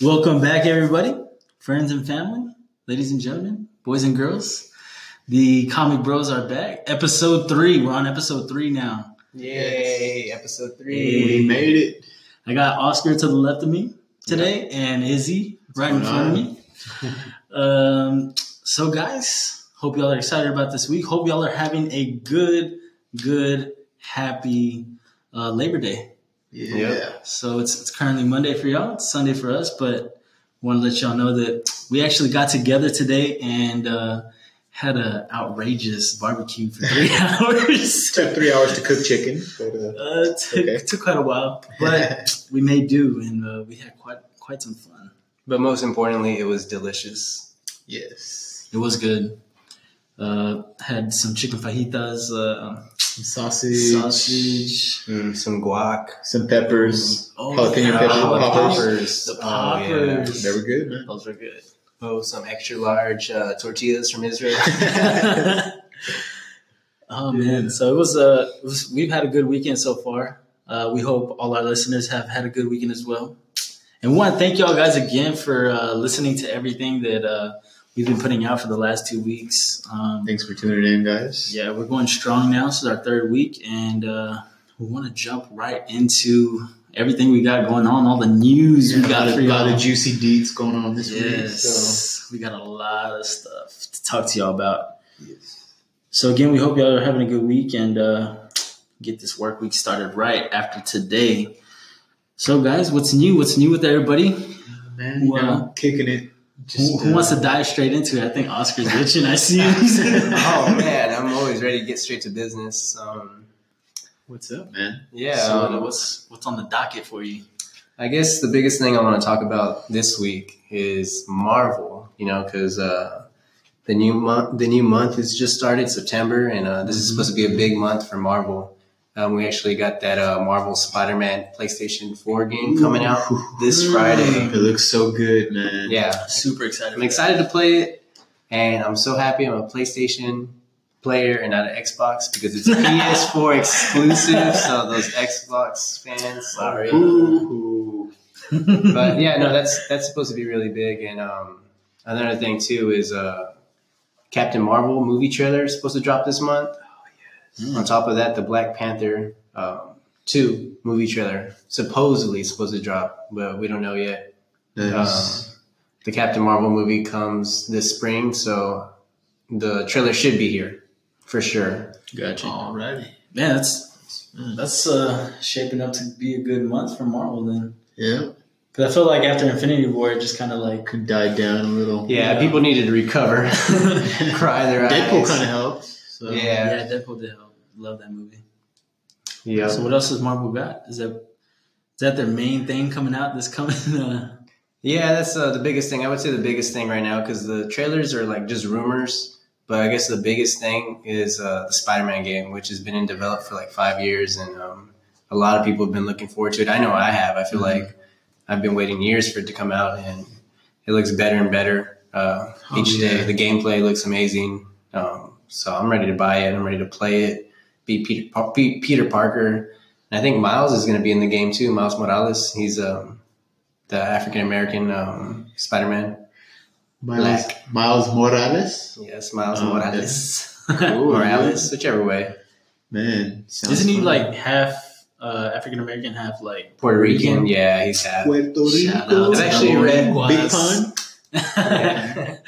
Welcome back, everybody, friends and family, ladies and gentlemen, boys and girls. The Comic Bros are back. Episode three. We're on episode three now. Yay, episode Hey. three. We made it. I got Oscar to the left of me today and Izzy right in going front of me. um, so, guys, hope y'all are excited about this week. Hope y'all are having a good, good, happy uh, Labor Day. Yeah. So it's it's currently Monday for y'all. It's Sunday for us, but want to let y'all know that we actually got together today and uh, had an outrageous barbecue for three hours. Took three hours to cook chicken, but uh, Uh, it took, Okay. took quite a while, but we made do and uh, we had quite quite some fun. But most importantly, it was delicious. yes, It was good. Uh, had some chicken fajitas, uh, some sausage, sausage, Mm, some guac. some peppers, Oh, jalapeno yeah, pepper jalapenos. poppers. the Oh, poppers. They were good, man. Those were good. Oh, some extra large uh, tortillas from Israel. oh man! So it was. Uh, it was, we've had a good weekend so far. Uh, we hope all our listeners have had a good weekend as well. And we want to thank y'all guys again for uh, listening to everything that uh, we've been putting out for the last two weeks. Um, Thanks for tuning in, guys. yeah, we're going strong now. This is our third week, and uh, we want to jump right into everything we got going on, all the news we got a lot of juicy deets going on this week. Yes, So we got a lot of stuff to talk to y'all about. yes. So again, we hope y'all are having a good week and uh, get this work week started right after today. So guys, what's new? What's new with everybody? man, Wow. know, kicking it. Who, who wants to dive straight into it? I think Oscar's itching. I see oh man, I'm always ready to get straight to business. Um, What's up, man? yeah, So um, what's what's on the docket for you? I guess the biggest thing I want to talk about this week is Marvel. You know, because uh, the new month the new month has just started September, and uh, this is supposed to be a big month for Marvel. Um, we actually got that uh, Marvel Spider-Man PlayStation 4 game coming out this Friday. It looks so good, man. Yeah, Super excited. I'm excited to play it, and I'm so happy I'm a PlayStation player and not an Xbox because it's PS4 exclusive. So those Xbox fans, sorry. Ooh. But yeah, no, that's that's supposed to be really big. And um, another thing too is uh, Captain Marvel movie trailer is supposed to drop this month. Mm. On top of that, the Black Panther um, two movie trailer supposedly supposed to drop, but we don't know yet. Nice. The Captain Marvel movie comes this spring, so the trailer should be here for sure. Gotcha. Alrighty. Man, that's that's uh, shaping up to be a good month for Marvel then. Yeah. Because I feel like after Infinity War, it just kind of like Could die down a little. Yeah, Yeah. people needed to recover, cry their Deadpool eyes. Deadpool kind of helped. So. Yeah. yeah, Deadpool did help. Love that movie. Yeah. So what else has Marvel got? Is that is that their main thing coming out this coming? Uh, Yeah, that's uh, the biggest thing. I would say the biggest thing right now because the trailers are like just rumors. But I guess the biggest thing is uh, the Spider-Man game, which has been in develop for like five years, and um, a lot of people have been looking forward to it. I know I have. I feel Mhm. like I've been waiting years for it to come out, and it looks better and better uh, Oh, each yeah. day. The gameplay looks amazing, um, so I'm ready to buy it. I'm ready to play it. Be Peter, Pa- Pe- Peter Parker. And I think Miles is going to be in the game too. Miles Morales. He's um, the African American um, Spider Man. Miles, Black. Miles Morales. Yes, Miles Oh, Morales. Cool, Morales, whichever way. Man. sounds isn't he fun. like half uh, African American, half like Puerto Rican. Yeah, he's half. Puerto Rico? I've actually read Big Guas. pun?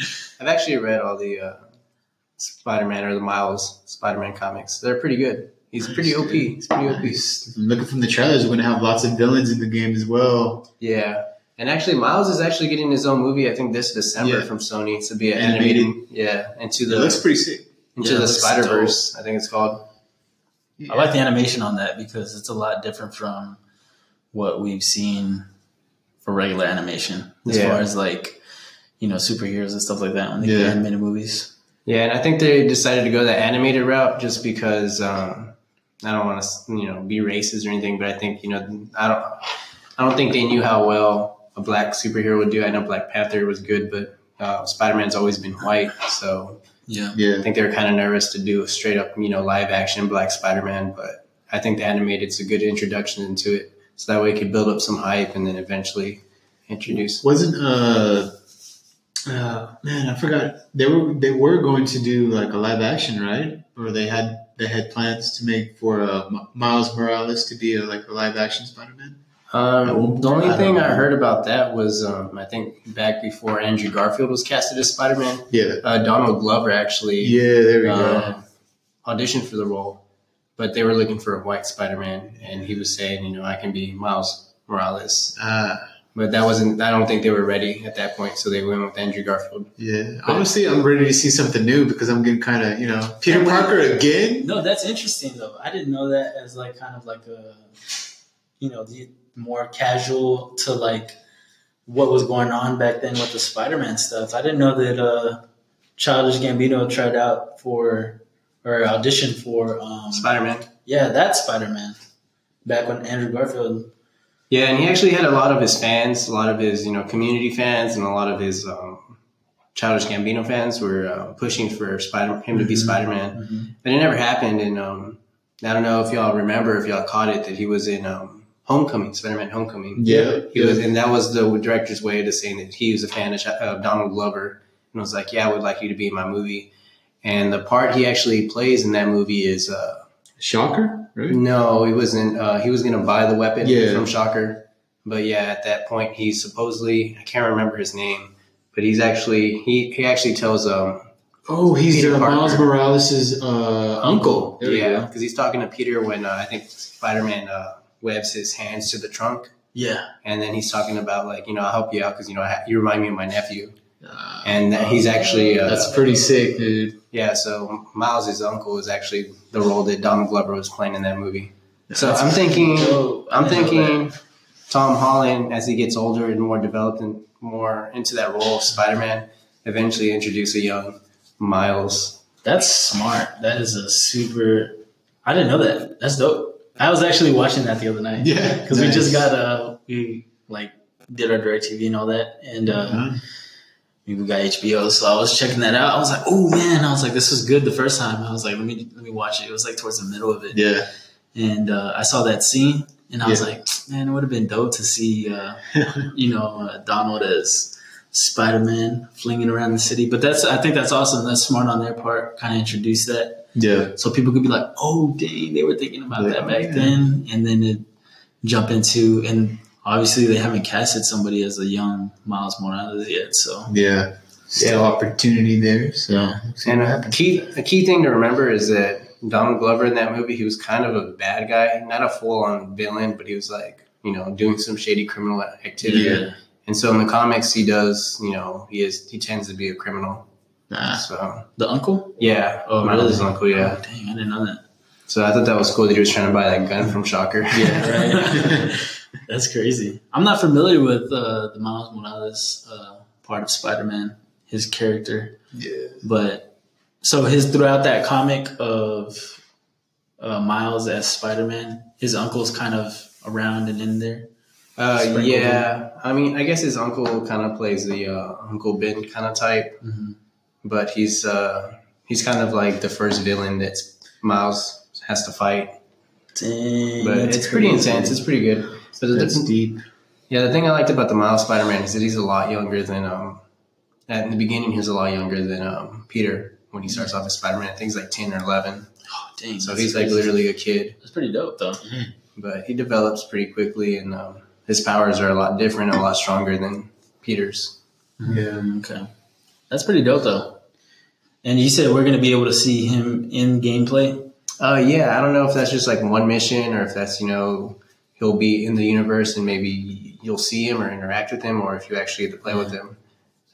I've actually read all the uh, Spider Man or the Miles Spider Man comics. They're pretty good. He's pretty OP. He's pretty OP. Nice. Looking from the trailers, we're gonna have lots of villains in the game as well. Yeah. And actually, Miles is actually getting his own movie. I think this December Yeah. from Sony to be an Animated. animated. Yeah, into It the looks pretty sick. into Yeah, the Spider Verse. I think it's called. I like the animation on that because it's a lot different from what we've seen for regular animation as Yeah. far as like you know superheroes and stuff like that when they do Yeah. animated movies. Yeah, and I think they decided to go the animated route just because um, I don't want to, you know, be racist or anything, but I think you know, I don't, I don't think they knew how well a black superhero would do. I know Black Panther was good, but uh, Spider Man's always been white, so Yeah, yeah. I think they were kind of nervous to do a straight up, you know, live action Black Spider Man. But I think the animated's a good introduction into it, so that way it could build up some hype, and then eventually introduce. Wasn't uh, uh man, I forgot they were they were going to do like a live action, right? Or they had they had plans to make for uh, Miles Morales to be a, like a live action Spider Man. Um, the only I thing I heard about that was um, I think back before Andrew Garfield was casted as Spider Man, Yeah, uh, Donald Glover actually yeah, there we go. uh, auditioned for the role, but they were looking for a white Spider Man, and he was saying, you know, I can be Miles Morales, Ah, but that wasn't. I don't think they were ready at that point, so they went with Andrew Garfield. yeah. Honestly, I'm ready to see something new because I'm getting kind of you know Peter And we- Parker again. No, that's interesting though. I didn't know that as like kind of like a, you know, the more casual to like what was going on back then with the Spider-Man stuff. I didn't know that uh, Childish Gambino tried out for or auditioned for, um, Spider Man. yeah, that Spider-Man back when Andrew Garfield. Yeah, and he actually had a lot of his fans, a lot of his you know community fans, and a lot of his um, Childish Gambino fans were uh, pushing for Spider him to be. Spider Man. But it never happened. And um, I don't know if y'all remember, if y'all caught it, that he was in um, Homecoming, Spider-Man Homecoming. Yeah, He was, and that was the director's way to saying that he was a fan of, Ch- of Donald Glover, and was like, "Yeah, I would like you to be in my movie." And the part he actually plays in that movie is uh, Shocker, right? no, he wasn't. Uh, he was going to buy the weapon Yeah. from Shocker, but yeah, at that point, he supposedly I can't remember his name, but he's actually he he actually tells um Oh, he's Peter uh, Miles Morales' uh, uncle. There yeah because he's talking to Peter when uh, I think Spider Man uh, webs his hands to the trunk. Yeah, And then he's talking about like, you know, I'll help you out because you know I ha- you remind me of my nephew, Uh, and that he's actually uh, that's pretty sick, dude. Yeah. So Miles' uncle is actually the role that Donald Glover was playing in that movie. So I'm thinking, I'm thinking Tom Holland as he gets older and more developed and more into that role of Spider-Man, eventually introduce a young Miles. That's smart. That is a super. I didn't know that. That's dope. I was actually watching that the other night. Yeah, because we just got uh we like did our direct TV and all that, and uh, Uh-huh. We got HBO. So I was checking that out. I was like, oh man! I was like, this was good the first time. I was like, let me let me watch it. It was like towards the middle of it, Yeah, and uh, I saw that scene, and I was like, man, it would have been dope to see uh, you know uh, Donald as Spider Man flinging around the city. But that's I think that's awesome. That's smart on their part. Kind of introduce that yeah, so people could be like, "Oh, dang, they were thinking about Yeah, that back yeah. then," and then it jump into and obviously they haven't casted somebody as a young Miles Morales yet. So yeah. Still opportunity there. So Yeah. And a key a key thing to remember is that Donald Glover in that movie, he was kind of a bad guy, not a full on villain, but he was like, you know, doing some shady criminal activity. yeah, And so in the comics, he does, you know, he is he tends to be a criminal. Nah. So the uncle. yeah, Oh, Miles' really? uncle, yeah. Oh, dang, I didn't know that. So I thought that was cool that he was trying to buy that gun from Shocker. Yeah, right. That's crazy. I'm not familiar with uh, the Miles Morales uh, part of Spider-Man, his character. Yeah. But so his throughout that comic of uh, Miles as Spider-Man, his uncle's kind of around and in there. Uh, yeah, I mean, I guess his uncle kind of plays the uh, Uncle Ben kind of type, Mhm. but he's uh, he's kind of like the first villain that Miles has to fight. Dang, But it's pretty intense. It's pretty good. But the, That's deep. yeah, the thing I liked about the Miles Spider-Man is that he's a lot younger than um. At the beginning, he was a lot younger than um Peter when he starts off as Spider-Man. I think he's like ten or eleven, Oh, dang, so that's he's like literally a kid. That's pretty dope, though. But he develops pretty quickly, and um, his powers are a lot different, and a lot stronger than Peter's. Yeah. Okay, that's pretty dope, though. And you said we're going to be able to see him in gameplay. Uh, yeah, I don't know if that's just like one mission or if that's, you know, he'll be in the universe and maybe you'll see him or interact with him or if you actually get to play with him.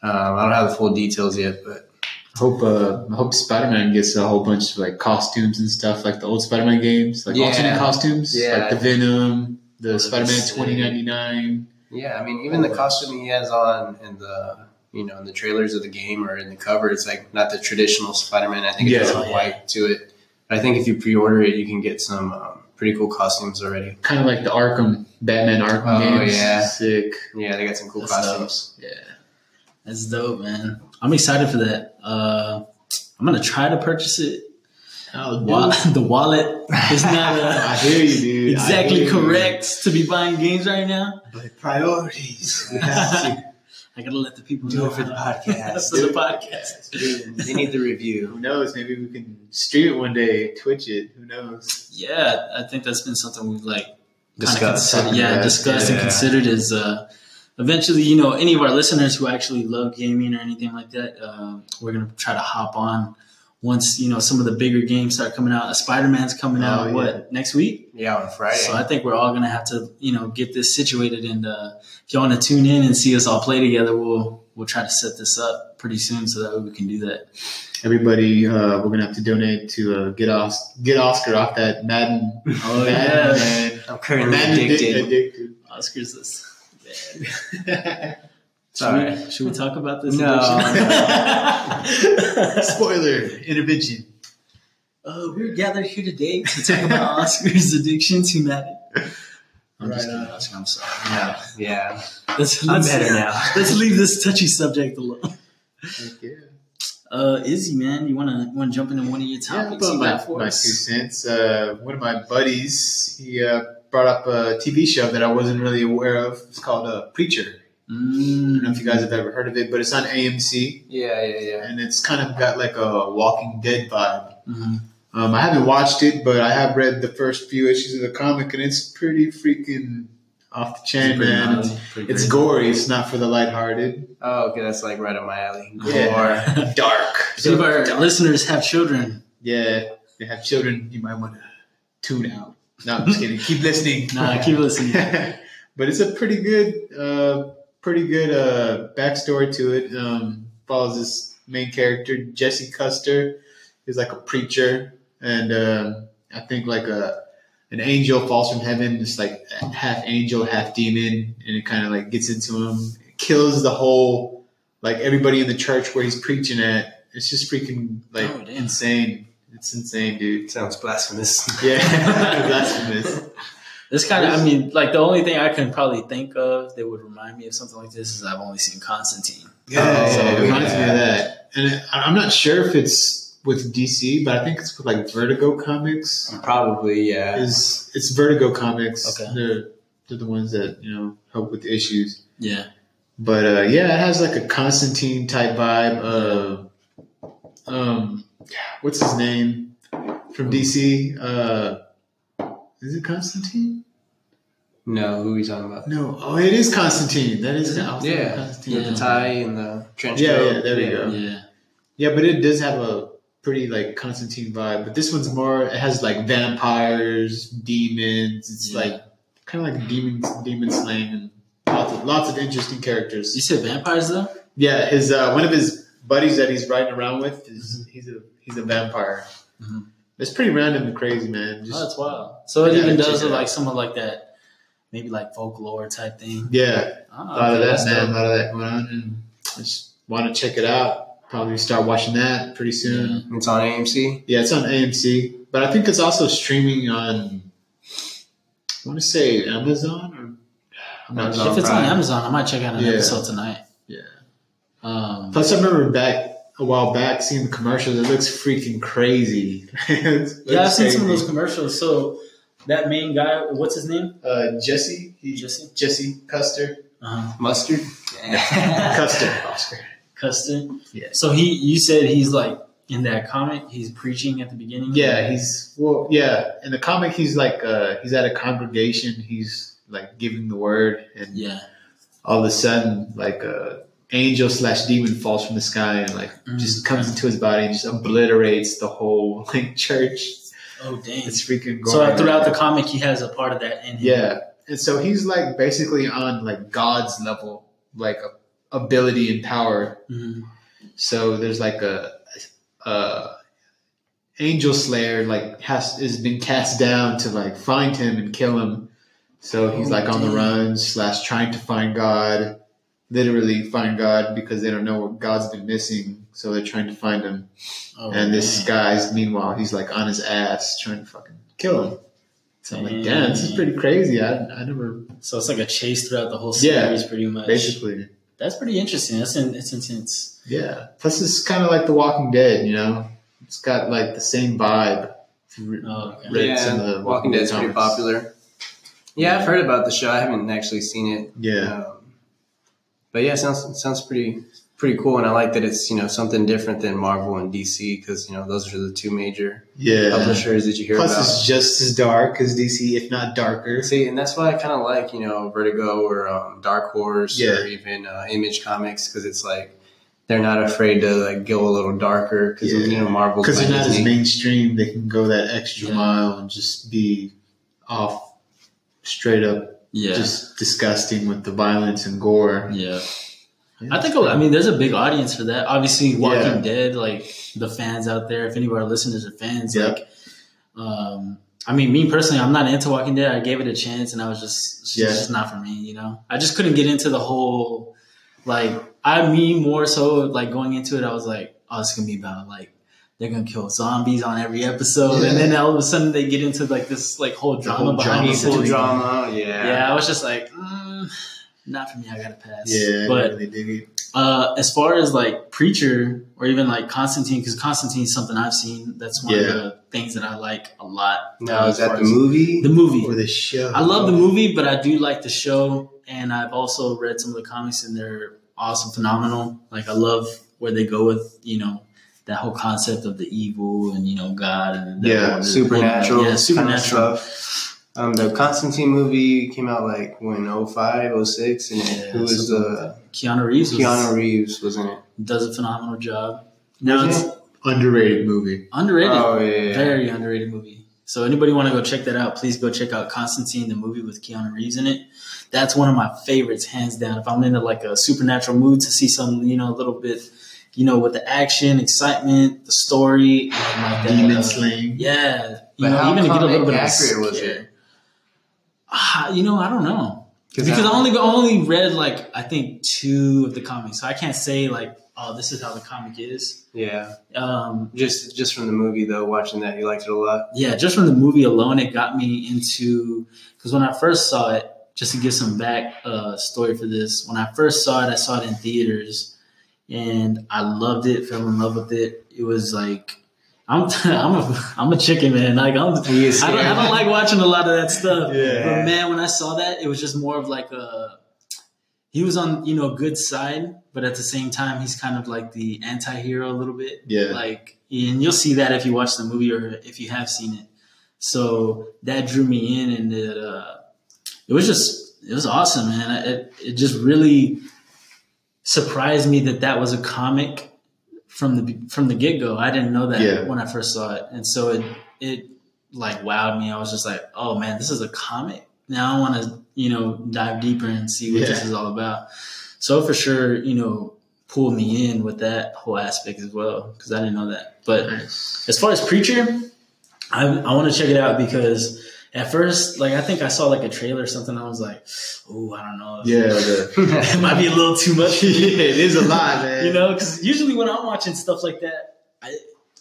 Um, I don't have the full details yet, but Hope uh, I hope Spider Man gets a whole bunch of like costumes and stuff like the old Spider Man games, like Yeah. alternate costumes, Yeah. like the Venom, the Spider Man twenty ninety nine. yeah, I mean, even the costume he has on in the, you know, in the trailers of the game or in the cover, it's like not the traditional Spider-Man. I think it has Yeah. some white to it. But I think if you pre-order it, you can get some um, pretty cool costumes already. Kind of like the Arkham Batman Arkham Oh, games. yeah. Sick. Yeah, they got some cool That's costumes. Yeah. That's dope, man. I'm excited for that. Uh, I'm gonna try to purchase it. Oh, dude. Wa- the wallet is not I uh, hear you, dude. I exactly hear you. correct to be buying games right now. But priorities. We have to I gotta let the people Do know it for the podcast. for the podcast. they need the review. Who knows? Maybe we can stream it one day, Twitch it. Who knows? Yeah, I think that's been something we've like kinda Discuss. considered- yeah, Yeah. discussed and considered is uh, eventually, you know, any of our listeners who actually love gaming or anything like that, uh, we're gonna try to hop on once you know some of the bigger games start coming out. Spider Man's coming Oh, out yeah. what next week? Yeah, on Friday. So I think we're all gonna have to you know get this situated, and uh, if you want to tune in and see us all play together, we'll we'll try to set this up pretty soon so that we can do that. Everybody, uh, we're gonna have to donate to uh, get Os- get Oscar off that Madden. Oh Madden, man. I'm currently addicted. addicted. Oscars this. Should, we, should we talk about this? No. addiction? Spoiler intervention. Uh, we're gathered here today to talk about Oscar's addiction to Madden. I'm just kidding. Oscar. I'm sorry. Yeah, yeah. Let's, I'm let's, better now. let's leave this touchy subject alone. Heck yeah. Uh, Izzy, man, you wanna wanna jump into one of your topics you my, my two cents. Uh, one of my buddies, he uh, brought up a TV show that I wasn't really aware of. It's called uh, Preacher. I don't know if you guys have ever heard of it, but it's on AMC, Yeah, yeah, yeah. and it's kind of got like a Walking Dead vibe. Mhm. Um, I haven't watched it, but I have read the first few issues of the comic, and it's pretty freaking off the chain, Pretty man. gnarly, It's, it's gory. It's not for the lighthearted. Oh, okay, that's like right up my alley. Yeah. Dark. Some of our Dark. listeners have children. Yeah, they have children. You might want to tune out. No, I'm just kidding. Keep listening. Nah, keep listening. but it's a pretty good, uh, pretty good uh, backstory to it. Um, follows this main character, Jesse Custer. He's like a preacher, and uh, I think like a an angel falls from heaven. It's like half angel, half demon, and it kind of like gets into him, kills the whole like everybody in the church where he's preaching at. It's just freaking like Oh, insane. It's insane, dude. Sounds blasphemous. Yeah, blasphemous. This kind of, I mean, like the only thing I can probably think of that would remind me of something like this is I've only seen Constantine. Yeah, Oh, yeah, it reminds me of that. And it, I- I'm not sure if it's with DC, but I think it's with like Vertigo Comics. Probably, yeah. Is it's Vertigo Comics? Okay. They're they're the ones that you know help with the issues. Yeah. But uh, yeah, it has like a Constantine type vibe. Uh, um, what's his name from DC? Uh, is it Constantine? No, who are you talking about? No. Oh, it is Constantine. That is. Is it? I was thinking Yeah. Constantine. With the tie and the trench Yeah, coat. yeah, there we go. Yeah. Yeah, but it does have a pretty like Constantine vibe. But this one's more. It has like vampires, demons. It's Yeah. like kind of like demon demon slaying and lots of lots of interesting characters. You characters. said vampires though? Yeah, his uh, one of his buddies that he's riding around with is he's a he's a vampire. Mhm. It's pretty random and crazy, man. Just oh, that's wild. So it even does it it out. like somewhat like that, maybe like folklore type thing. yeah, Oh, a lot of that, that's man. A lot of that going on, and I just want to check it out. Probably start watching that pretty soon. It's on AMC. Yeah, it's on AMC, but I think it's also streaming on. I want to say Amazon or I'm not Amazon. If it's on Amazon, I might check out an Yeah. episode tonight. Yeah. Um, Plus, I remember back a while back seeing the commercials. It looks freaking crazy. Looks yeah, I've seen some of those commercials. So that main guy, what's his name? Uh, Jesse, he, Jesse. Jesse Custer, Uh-huh. Mustard. Custer, Oscar. Custard. Yeah. So he, you said he's like in that comic. He's preaching at the beginning. Yeah, he's well. Yeah, in the comic, he's like uh, he's at a congregation. He's like giving the word, and Yeah. all of a sudden, like a angel slash demon falls from the sky and like Mm. just comes into his body and just obliterates the whole like church. Oh dang. It's freaking. So throughout the comic, he has a part of that in him. yeah, and so he's like basically on like God's level, like ability and power. Mhm. So there's like a, a angel slayer like has is been cast down to like find him and kill him. So he's Oh, like on the damn. run slash trying to find God, literally find God because they don't know what God's been missing. So they're trying to find him. Oh, and this man. guy's meanwhile he's like on his ass trying to fucking kill him. So I'm like, damn, this is pretty crazy. I I never So it's like a chase throughout the whole Yeah, series, pretty much. basically That's pretty interesting. That's in, it's intense. yeah. Plus it's kind of like The Walking Dead, you know. it's got like the same vibe. Oh, okay. Yeah, some of the Walking Dead's pretty popular. Yeah, I've heard about the show. I haven't actually seen it. Yeah, Um, but yeah, it sounds sounds pretty pretty cool, and I like that it's you know something different than Marvel and DC because you know those are the two major yeah. publishers that you hear about. Plus, about. it's just as dark as DC, if not darker. See, and that's why I kind of like you know Vertigo or um, Dark Horse Yeah. or even uh, Image Comics because it's like they're not afraid to like go a little darker because Yeah. you know Marvel's Because they're not as mainstream, they can go that extra Yeah. mile and just be off, straight up, Yeah. just disgusting with the violence and gore. yeah. I think I mean there's a big audience for that. Obviously, Walking Yeah. Dead, like the fans out there. If any of our listeners are fans, Yeah. like, um, I mean, me personally, I'm not into Walking Dead. I gave it a chance, and I was just, it's Yeah. just not for me. You know, I just couldn't get into the whole, like, I mean, more so like going into it. I was like, oh, it's gonna be about like they're gonna kill zombies on every episode, Yeah. and then all of a sudden they get into like this like whole drama whole behind drama. People drama, yeah. Yeah, I was just like, mm, not for me. I gotta pass. Yeah, but really dig it. uh, as far as like preacher or even like Constantine, because Constantine is something I've seen. That's one of the things that I like a lot. Now uh, is that the movie? The movie. Or the show. I love the movie, but I do like the show, and I've also read some of the comics, and they're awesome, phenomenal. Like I love where they go with you know that whole concept of the evil and you know God and the Yeah, devil and the- supernatural, kind of supernatural. stuff. Um, the Constantine movie came out like when 05, 06, and Yeah, who was the Keanu Reeves was, Keanu Reeves was in it. does a phenomenal job. Now Was it's it? Underrated movie. underrated. Oh yeah, yeah. Very underrated movie. So anybody want to go check that out? Please go check out Constantine, the movie with Keanu Reeves in it. That's one of my favorites, hands down. If I'm in like a supernatural mood to see something, you know, a little bit, you know, with the action, excitement, the story, and like that, Demon uh, slaying. Yeah, you But know, how even to get a little bit comic of a accurate was it? Ah, you know, I don't know because I- I only I only read like I think two of the comics, so I can't say like, oh, this is how the comic is. yeah, Um, just just from the movie though, watching that, you liked it a lot. yeah, just from the movie alone, it got me into because when I first saw it, just to give some back uh, story for this, when I first saw it, I saw it in theaters, and I loved it, fell in love with it. It was like I'm I'm a I'm a chicken man, like I'm. I don't, I don't like watching a lot of that stuff. Yeah. But man, when I saw that, it was just more of like a. He was on, you know, good side, but at the same time, he's kind of like the anti-hero a little bit. Yeah. Like, and you'll see that if you watch the movie or if you have seen it. So that drew me in, and it, uh, it was just, it was awesome, man. It, it just really surprised me that that was a comic from the from the get go. I didn't know that Yeah. when I first saw it, and so it it like wowed me. I was just like, oh man, this is a comic. Now I want to you know dive deeper and see what this is all about. So for sure, you know, pulled me in with that whole aspect as well because I didn't know that. But Nice. as far as Preacher, I, I want to check it out because at first, like I think I saw like a trailer or something. I was like, oh, I don't know. Yeah, it might be a little too much. yeah, it is a lot, man. you know, because usually when I'm watching stuff like that, I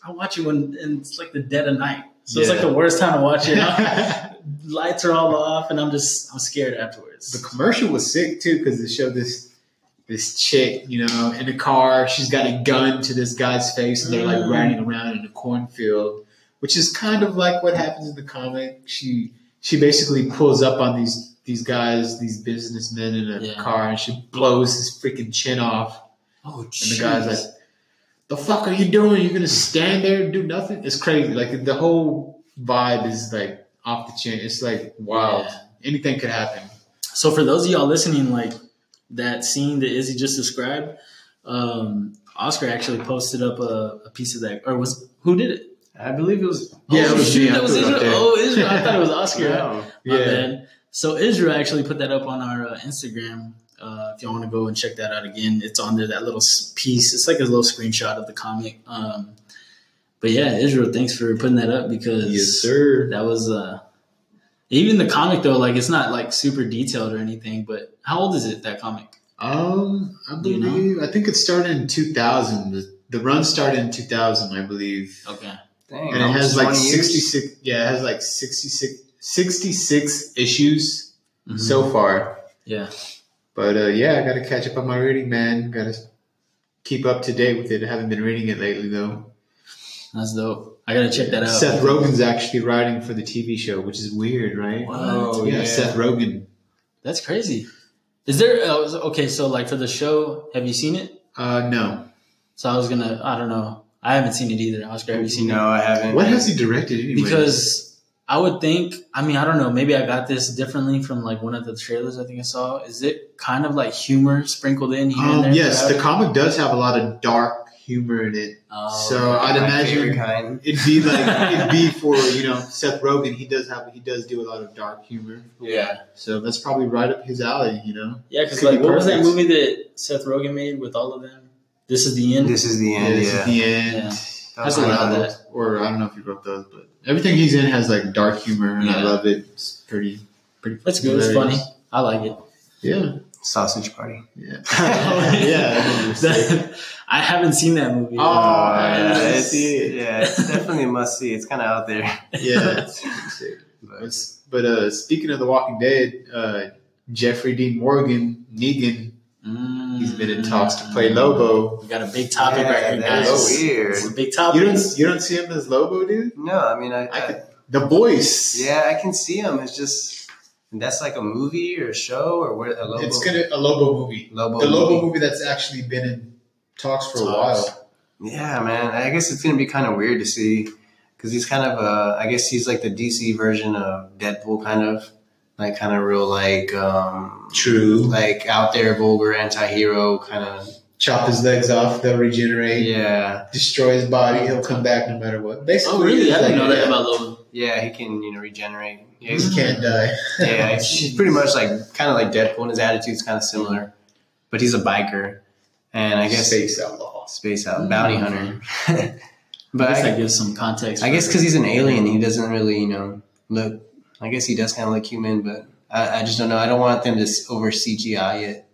I watch it when and it's like the dead of night. So it's like the worst time to watch it. Lights are all off, and I'm just I'm scared afterwards. the commercial was sick too because it showed this this chick, you know, in a car. She's got a gun to this guy's face, and they're like Mm. riding around in a cornfield, which is kind of like what happens in the comic. She she basically pulls up on these these guys, these businessmen in a Yeah. car, and she blows his freaking chin off. oh, And the guy's like, "The fuck are you doing? You're gonna stand there and do nothing?" It's crazy. Like the whole vibe is like off the chin. It's like wow, Yeah. anything could happen. So for those of y'all listening, like that scene that Izzy just described, um, Oscar actually posted up a, a piece of that, or was who did it? I believe it was. Yeah, oh, it was shoot. I that was put it up Israel. there. Oh, Israel! I thought it was Oscar. No. My Yeah. bad. So Israel actually put that up on our uh, Instagram. Uh, if y'all want to go and check that out again, it's on there. That little piece. It's like a little screenshot of the comic. Um, but yeah, Israel, thanks for putting that up because Yes, sir. that was uh, even the comic though. Like it's not like super detailed or anything. But how old is it? That comic? Um, I Do you know? believe I think it started in 2000. The, the run started in 2000, I believe, Okay. Dang, and it has like 20 years. 66. Yeah, it has like 66, 66 issues Mhm. so far. Yeah. But uh, yeah, I got to catch up on my reading, man. Got to keep up to date with it. I haven't been reading it lately though. That's dope. I gotta check that out. Seth Rogen's actually writing for the TV show, which is weird, right? What? Oh, yeah, yeah. Seth Rogen. That's crazy. Is there uh, okay? So like for the show, have you seen it? Uh, no. So I was gonna. I don't know. I haven't seen it either. Oscar, have you seen it? No, I haven't. What has he directed it? anyway? Because I would think. I mean, I don't know. Maybe I got this differently from like one of the trailers. I think I saw. Is it kind of like humor sprinkled in here and um, there? yes, the comic does have a lot of dark humor in it. it? Oh, so I'd imagine kind. it'd be like it'd be for you know Seth Rogen. He does have he does do a lot of dark humor, Yeah. so that's probably right up his alley. You know. yeah. Because like, be what was that movie that Seth Rogen made with all of them? This is the end. This is the end. this Yeah. is the end. Yeah. That was Has a lot of that. Or I don't know if you wrote those, but everything he's in has like dark humor, and I love it. It's pretty, pretty. That's good. It's funny. I like it. Yeah, Sausage Party. yeah, yeah. yeah. I haven't seen that movie. Oh, Uh, yeah, it's, yeah, it's definitely a must see. It's kind of out there. yeah. it's. But But, but uh, speaking of The Walking Dead, uh, Jeffrey Dean Morgan, Negan, Mm. He's been in talks to play Lobo. We got a big topic Yeah, right here, guys. is weird. It's a big topic. You don't you don't see him as Lobo, dude? no, I mean, I, I I- could, the voice. yeah, I can see him. It's just that's like a movie or a show or what? A Lobo. It's gonna a Lobo movie. Lobo the Lobo movie. movie that's actually been in talks for a while. Yeah, man. I guess it's gonna be kind of weird to see because he's kind of uh, I guess he's like the DC version of Deadpool, kind of like kind of real like um True. like out there vulgar anti-hero kind of Chop his legs off, they'll regenerate. yeah Destroy his body, he'll come back no matter what. Basically, Oh, really? I didn't know that yeah, about Lobo. yeah he can you know regenerate yeah He can't die. yeah he's, he's pretty much like kind of like Deadpool and his attitude's kind of similar but he's a biker and I guess space outlaw. space out bounty hunter but I guess I, that gives some context. I guess because he's an alien, he doesn't really, you know, look. I guess he does kind of look human, but I, I just don't know. I don't want them to over CGI it.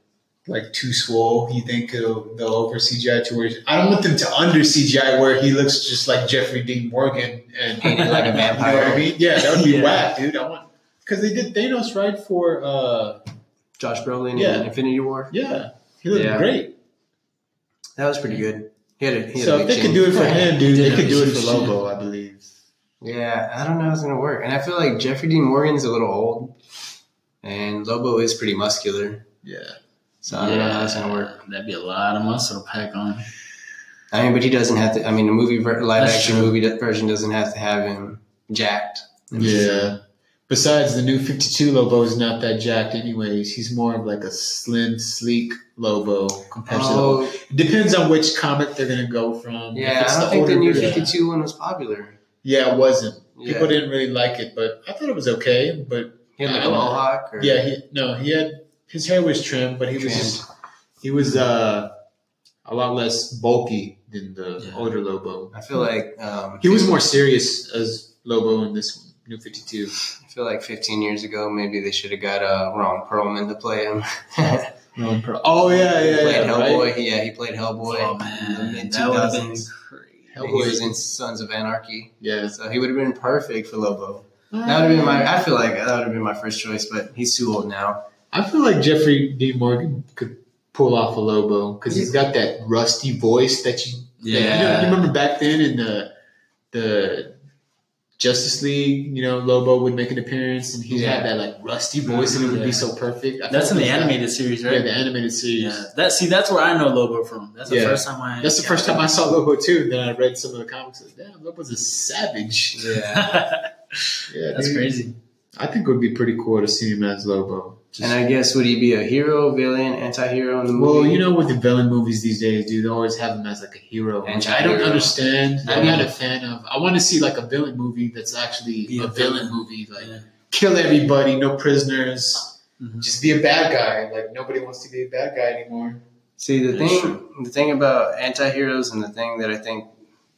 Like too swole, you think it'll, they'll over CGI to where I don't want them to under CGI where he looks just like Jeffrey Dean Morgan and Painted like a You know what vampire. I mean? Yeah, that would be Yeah. whack, dude. I want because they did Thanos right for uh Josh Brolin Yeah. in Infinity War. yeah he looked Yeah. great. That was pretty good. He had a, he had So a if big they could do it for him, dude, He they could do it for huge Lobo, I believe. Yeah, I don't know how it's gonna work. And I feel like Jeffrey Dean Morgan's a little old, and Lobo is pretty muscular. Yeah. So I don't know how it's gonna work. That'd be a lot of muscle to pack on. I mean, but he doesn't have to. I mean, the movie ver- live That's action true. movie version doesn't have to have him jacked. Yeah. Besides, the new 52 Lobo is not that jacked, anyways. He's more of like a slim, sleek Lobo compared to the Oh, It depends on which comic they're going to go from. Yeah. it's I don't think the older new version- 52 one was popular. Yeah, it wasn't. Yeah. People didn't really like it, but I thought it was okay. But He had like I a mohawk. Or? yeah, he no, he had his hair was trimmed, but he was Trimmed. just, he was uh, a lot less bulky than the Yeah. older Lobo. I feel like um, He was more serious as Lobo in this one, new 52. I feel like 15 years ago, maybe they should have got uh, Ron Perlman to play him. Ron Pearl. Oh yeah, he yeah, played yeah. Hellboy. Right? Yeah, he played Hellboy. oh in man, the that would have been crazy. And he was in Sons of Anarchy, Yeah. so he would have been perfect for Lobo. That would have been my. I feel like that would have been my first choice, but he's too old now. I feel like Jeffrey D. Morgan could pull off a Lobo because he's got that rusty voice that you. that- you, know, Yeah. you remember back then in the the Justice League, you know, Lobo would make an appearance and he had Yeah. that like rusty voice and it would Yeah. be so perfect. I That's in the like that- animated series, right? Yeah, the animated series. Yeah. That see, that's where I know Lobo from. That's the Yeah. first time I. That's the first time I saw Lobo too. Then I read some of the comics. Like, Damn, Lobo's a savage. Yeah. Yeah, that's dude. crazy. I think it would be pretty cool to see him as Lobo. Just- And I guess would he be a hero, villain, anti-hero in the movie? Well, you know, with the villain movies these days, dude, they always have him as like a hero, which I don't Anti-hero. understand. I'm not a fan of. I want to see like a villain movie that's actually Be a, a villain villain. movie, like Yeah. kill everybody, no prisoners, Mhm. just be a bad guy. Like nobody wants to be a bad guy anymore. See the That's thing, the thing about anti-heroes, and the thing that I think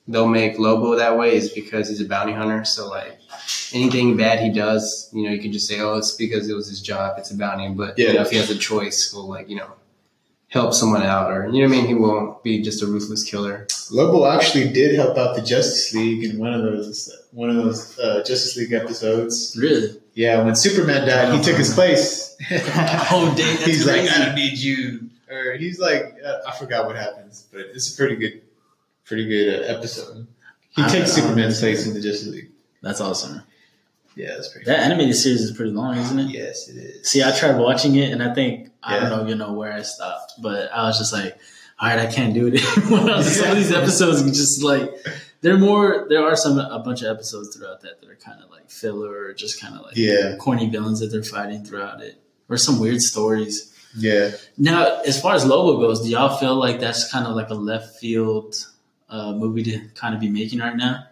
they'll make Lobo that way is because he's a bounty hunter. So like anything bad he does, you know, you can just say, "Oh, it's because it was his job. It's a bounty." But you Yeah. know, if he has a choice, he'll like you know help someone out, or you know what I mean. He won't be just a ruthless killer. Lobo actually did help out the Justice League in one of those one of those uh, Justice League episodes. Really? Yeah, when Superman died, he took his place. Oh, dang, that's he's like, crazy. I don't need you, or he's like, uh, I forgot what happens, but it's a pretty good, pretty good uh, episode. He I- takes Superman's place in the Justice League. That's awesome. Yeah, that's pretty. That animated series is pretty long, isn't it? Yes, it is. See, I tried watching it, and I think I don't know, you know, where I stopped, but I was just like, all right, I can't do it anymore. Some of these episodes, just like there are more. There are some a bunch of episodes throughout that that are kind of like filler or just kind of like Yeah, corny villains that they're fighting throughout it, or some weird stories. yeah. Now, as far as Lobo goes, do y'all feel like that's kind of like a left field uh, movie to kind of be making right now?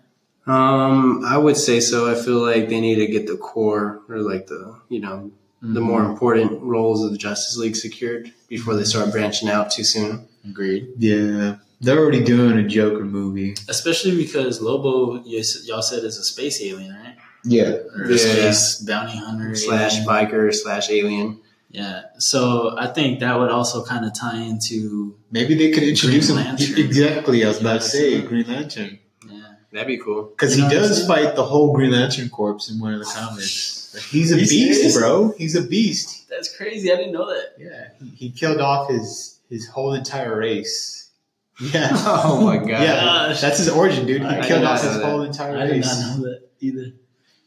Um, I would say so. I feel like they need to get the core or like the you know the more important roles of the Justice League secured before they start branching out too soon. agreed. Yeah, they're already doing a Joker movie. Especially because Lobo, you, y'all said is a space alien, right? Yeah, Or a Yeah. space bounty hunter Slash alien. biker slash alien. Yeah. So I think that would also kind of tie into maybe they could introduce Green him. Lantern. Exactly, I was about to say Green Lantern yeah. That'd be cool. because he know what I'm does fight the whole Green Lantern corps in one of the comics. He's a Are you beast, serious? bro. He's a beast. That's crazy. I didn't know that. Yeah, he, he killed off his his whole entire race. Yeah. Oh my god. Yeah, Gosh. that's his origin, dude. He I killed off his that. whole entire race. I did not know that either.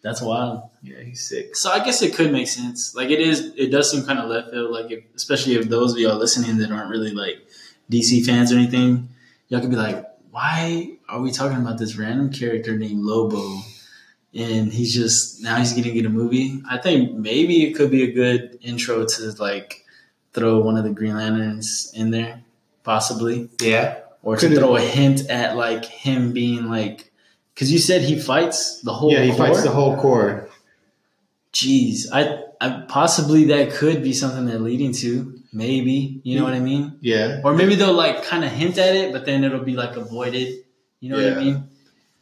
That's wild. Yeah, he's sick. So I guess it could make sense. Like it is, it does seem kind of left field. Like if, especially if those of y'all listening that aren't really like DC fans or anything, y'all could be like, why are we talking about this random character named Lobo? And he's just now he's gonna get a movie. I think maybe it could be a good intro to like throw one of the Green Lanterns in there, possibly, Yeah. or to Could it- throw a hint at like him being like, because you said he fights the whole. yeah, he fights the whole corps. Jeez, I, I possibly that could be something they're leading to. Maybe you know what I mm, mean, Yeah. or maybe they'll like kind of hint at it, but then it'll be like avoided. You know what I mean?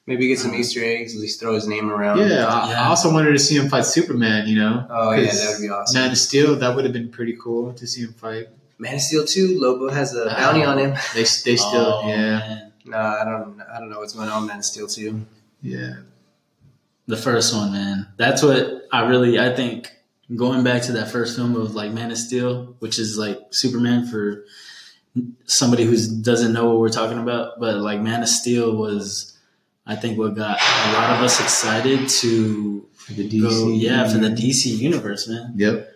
Maybe get some Easter eggs. At least throw his name around. Yeah, I, Yeah. I also wanted to see him fight Superman, you know? Oh yeah, 'Cause that would be awesome. Man of Steel, that would have been pretty cool to see him fight. Man of Steel 2, Lobo has a bounty on him. They, they still, Oh, yeah. man. No, I don't. I don't know what's going on. Man of Steel 2. Yeah. The first one, man. That's what I really I think. Going back to that first film of like Man of Steel, which is like Superman for somebody who doesn't know what we're talking about, but like Man of Steel was, I think, what got a lot of us excited to For the go, yeah, for the DC universe, man. Yep.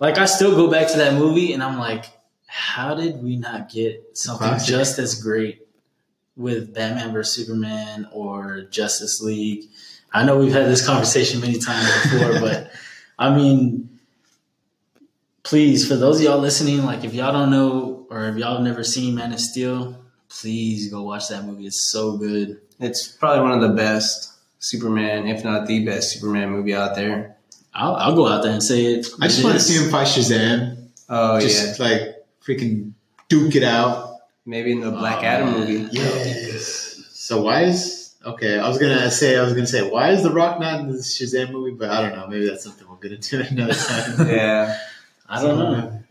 Like I still go back to that movie and I'm like, how did we not get something Classic. just as great with Batman vs Superman or Justice League? I know we've had this conversation many times before, but I mean, please, for those of y'all listening, like if y'all don't know or if y'all have never seen Man of Steel, please go watch that movie. It's so good. It's probably one of the best Superman, if not the best Superman movie out there. I'll, I'll go out there and say it. I just It want to see him fight Shazam. Oh yeah, just like freaking duke it out. Maybe in the Black Oh, Adam movie. Yes. So why is okay? I was gonna say I was gonna say why is The Rock not in the Shazam movie, but I don't know. Maybe that's something we'll get into another time. Yeah, I don't know.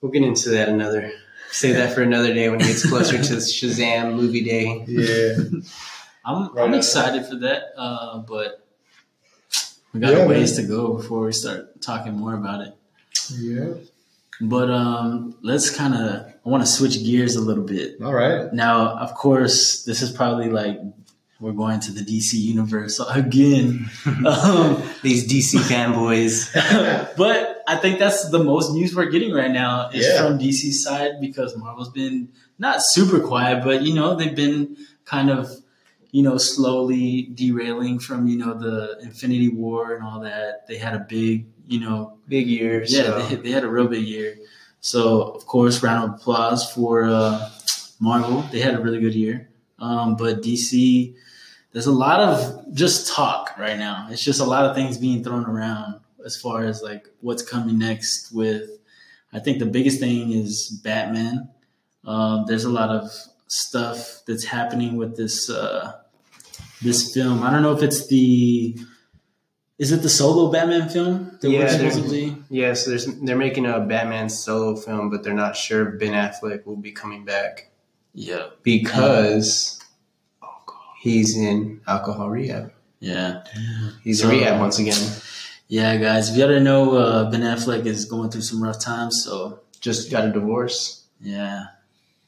we'll get into that another. Save that for another day when it gets closer to Shazam movie day. Yeah. I'm Right I'm on. excited for that, uh, but we got Yeah, a ways to go before we start talking more about it. Yeah. But um, let's kind of I want to switch gears a little bit. All right. Now, of course, this is probably like we're going to the DC universe again. um, These DC fanboys. but I think that's the most news we're getting right now is Yeah. from DC's side because Marvel's been not super quiet, but you know they've been kind of you know slowly derailing from you know the Infinity War and all that. They had a big you know Big year. yeah so. they, they had a real big year. So of course, round of applause for uh, Marvel. They had a really good year, um, but DC. There's a lot of just talk right now. It's just a lot of things being thrown around as far as like what's coming next with I think the biggest thing is Batman. Um, there's a lot of stuff that's happening with this uh, this film. I don't know if it's the is it the solo Batman film that Yeah, we're there's- supposedly Yeah, so there's they're making a Batman solo film, but they're not sure if Ben Affleck will be coming back yeah because he's in alcohol rehab. yeah He's So- in rehab once again. yeah guys. If you didn't know, uh, Ben Affleck is going through some rough times. So Just got a divorce. yeah,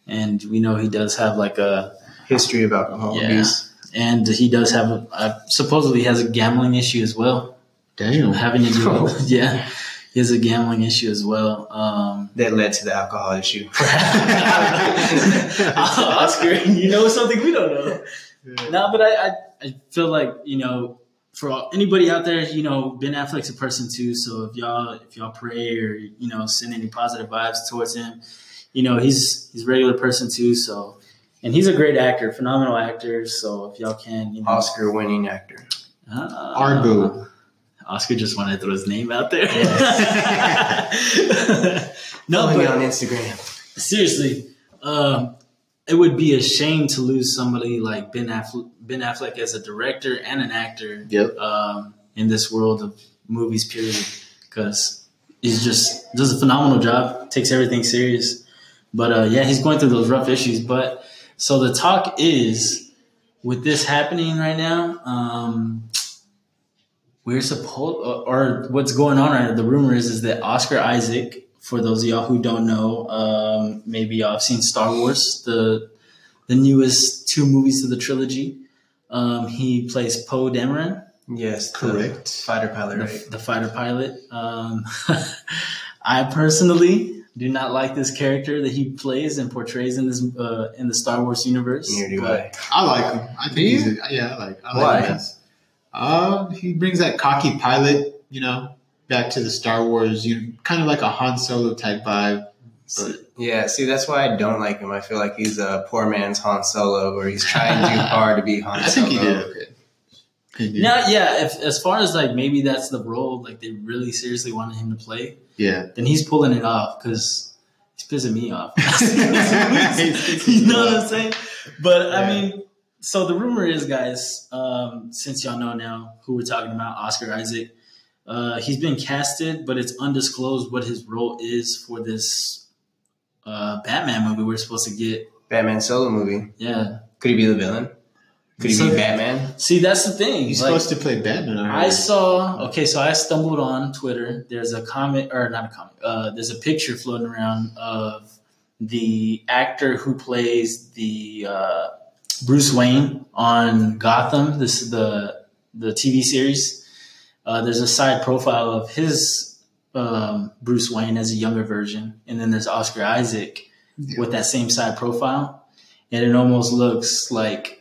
and we know he does have like a History of alcohol Yeah. abuse. And he does have a, uh, supposedly has a gambling issue as well, Damn. having to do with, yeah, he has a gambling issue as well. Um, That led to the alcohol issue. Oscar, you know something we don't know. No, but I, I, I feel like you know, for all, anybody out there, you know, Ben Affleck's a person too. So if y'all if y'all pray or you know send any positive vibes towards him, you know, he's he's a regular person too. So and he's a great actor, phenomenal actor. So if y'all can, you know, Oscar winning actor. uh, Argo. Oscar just wanted to throw his name out there. no, Follow me but on Instagram. seriously, um, it would be a shame to lose somebody like Ben Affleck, Ben Affleck as a director and an actor Yep. um, in this world of movies. Period, because he's just does a phenomenal job. Takes everything serious. But uh, yeah, he's going through those rough issues. But so the talk is with this happening right now. Um, we're supposed, or what's going on right now, the rumor is, is that Oscar Isaac, for those of y'all who don't know, um, maybe y'all have seen Star Wars, the the newest two movies of the trilogy. Um, he plays Poe Dameron, Yes, the Correct. fighter pilot, the, right? the fighter pilot. Um, I personally do not like this character that he plays and portrays in this uh, in the Star Wars universe. Neither do but- I. I like him. I think Do he's a, yeah, I like. I Why? like him. Uh, he brings that cocky pilot, you know, back to the Star Wars. You kind of like a Han Solo type vibe. But Yeah, see, that's why I don't like him. I feel like he's a poor man's Han Solo, where he's trying too hard to be Han I Solo. think he did okay. He did. Now, yeah, if, as far as like maybe that's the role like they really seriously wanted him to play, Yeah. then he's pulling it off because he's pissing me off. You know what I'm saying? But I mean, so the rumor is, guys, um, since y'all know now who we're talking about, Oscar Isaac, uh, he's been casted, but it's undisclosed what his role is for this uh, Batman movie we're supposed to get. Batman solo movie. Yeah. Could he be the villain? Could he So- be Batman? See, that's the thing. He's Like- supposed to play Batman. I heard. saw okay, so I stumbled on Twitter. There's a comment or not a comment. Uh, there's a picture floating around of the actor who plays the uh, Bruce Wayne on Gotham. This is the the TV series. Uh, there's a side profile of his um, Bruce Wayne as a younger version, and then there's Oscar Isaac with that same side profile, and it almost looks like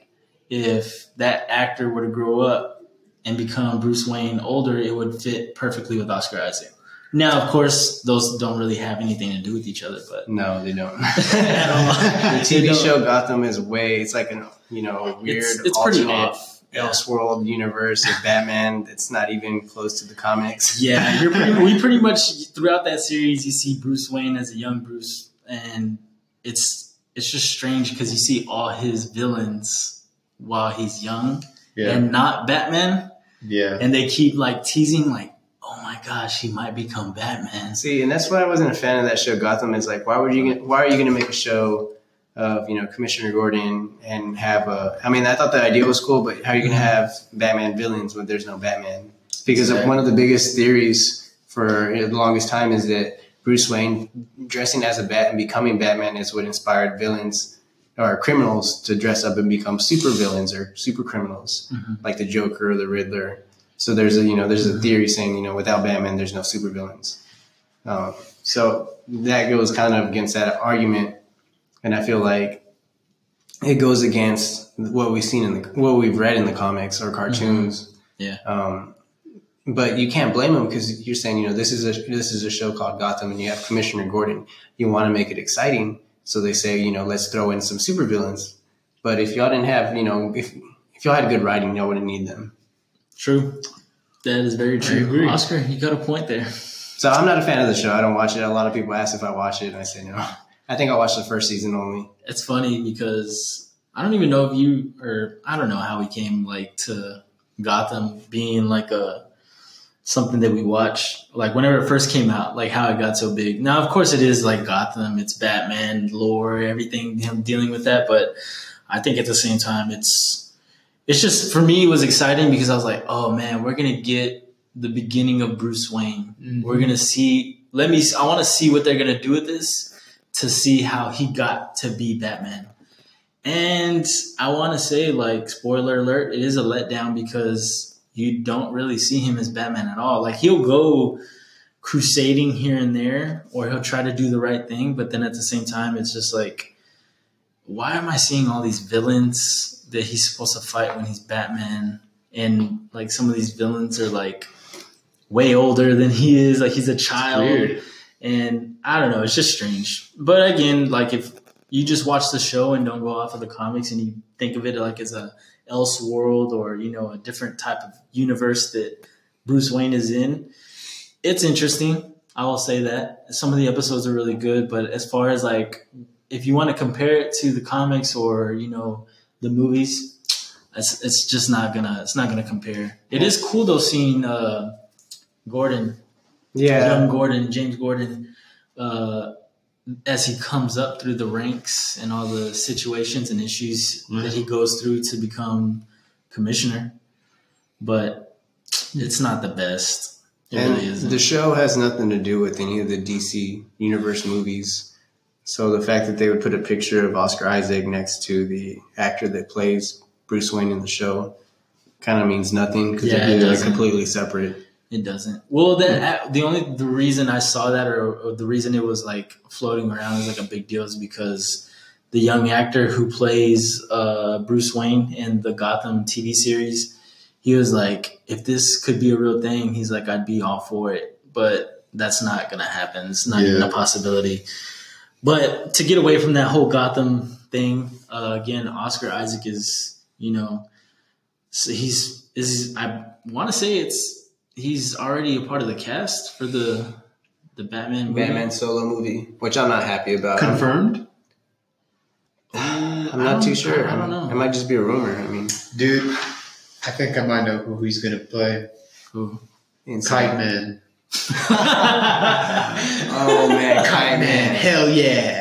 if that actor were to grow up and become Bruce Wayne older, it would fit perfectly with Oscar Isaac. Now, of course, those don't really have anything to do with each other, but No, they don't. The TV don't. show Gotham is way. It's like a you know weird it's, it's pretty alternate off. Yeah. Elseworld universe of Batman that's not even close to the comics. Yeah, you're pretty, we pretty much throughout that series you see Bruce Wayne as a young Bruce, and it's it's just strange because you see all his villains while he's young yeah. and not Batman, yeah. and they keep like teasing like, oh my gosh, he might become Batman. See, and that's why I wasn't a fan of that show. Gotham is like, why would you? get- Why are you going to make a show of you know Commissioner Gordon and have a? I mean, I thought the idea was cool, but how are you going to mm-hmm. have Batman villains when there's no Batman? Because Exactly. one of the biggest theories for the longest time is that Bruce Wayne dressing as a bat and becoming Batman is what inspired villains or criminals to dress up and become super villains or super criminals, Mhm. like the Joker or the Riddler. So there's a you know there's a theory saying you know without Batman there's no super villains. Um, so that goes kind of against that argument, and I feel like it goes against what we've seen in the what we've read in the comics or cartoons. Yeah. Um, but you can't blame them because you're saying you know this is a this is a show called Gotham and you have Commissioner Gordon. You want to make it exciting, so they say you know let's throw in some supervillains. But if y'all didn't have you know if if y'all had good writing, y'all wouldn't need them. True. That is very true. agree. Oscar, you got a point there. So I'm not a fan of the show. I don't watch it. A lot of people ask if I watch it, and I say no. I think I watched the first season only. It's funny because I don't even know if you or I don't know how we came like to Gotham being like a something that we watch like whenever it first came out, like how it got so big. Now, of course, it is like Gotham. It's Batman lore, everything him dealing with that. But I think at the same time, it's it's just for me, it was exciting because I was like, oh man, we're gonna get the beginning of Bruce Wayne. Mhm. We're gonna see. Let me. I want to see what they're gonna do with this to see how he got to be Batman. And I want to say, like, spoiler alert, it is a letdown because you don't really see him as Batman at all. Like, he'll go crusading here and there, or he'll try to do the right thing, but then at the same time, it's just like, why am I seeing all these villains that he's supposed to fight when he's Batman? And like some of these villains are like way older than he is, like he's a child. And I don't know, it's just strange. But again, like if you just watch the show and don't go off of the comics and you think of it like as a else world or you know a different type of universe that Bruce Wayne is in, it's interesting. I will say that some of the episodes are really good, but as far as like if you want to compare it to the comics or you know the movies, it's it's just not gonna it's not gonna compare. It is cool though seeing uh, Gordon Yeah, young Gordon, James Gordon, uh, as he comes up through the ranks and all the situations and issues that he goes through to become commissioner. But it's not the best. It and really isn't. the show has nothing to do with any of the DC universe movies. So the fact that they would put a picture of Oscar Isaac next to the actor that plays Bruce Wayne in the show kind of means nothing because Yeah, they're completely separate. It doesn't. Well, that the only the reason I saw that or, or the reason it was like floating around as like a big deal is because the young actor who plays uh, Bruce Wayne in the Gotham TV series, he was like, if this could be a real thing, he's like, I'd be all for it. But that's not gonna happen. It's not even a possibility. But to get away from that whole Gotham thing, uh, again, Oscar Isaac is, you know, so he's is I want to say it's he's already a part of the cast for the the Batman movie. Batman solo movie, which I'm not happy about. Confirmed, uh, I'm not don't- too sure. I don't know. It might just be a rumor. I mean, dude. I think I might know who he's gonna play. Who? Kite Man. Oh man, Kite Man. Hell yeah.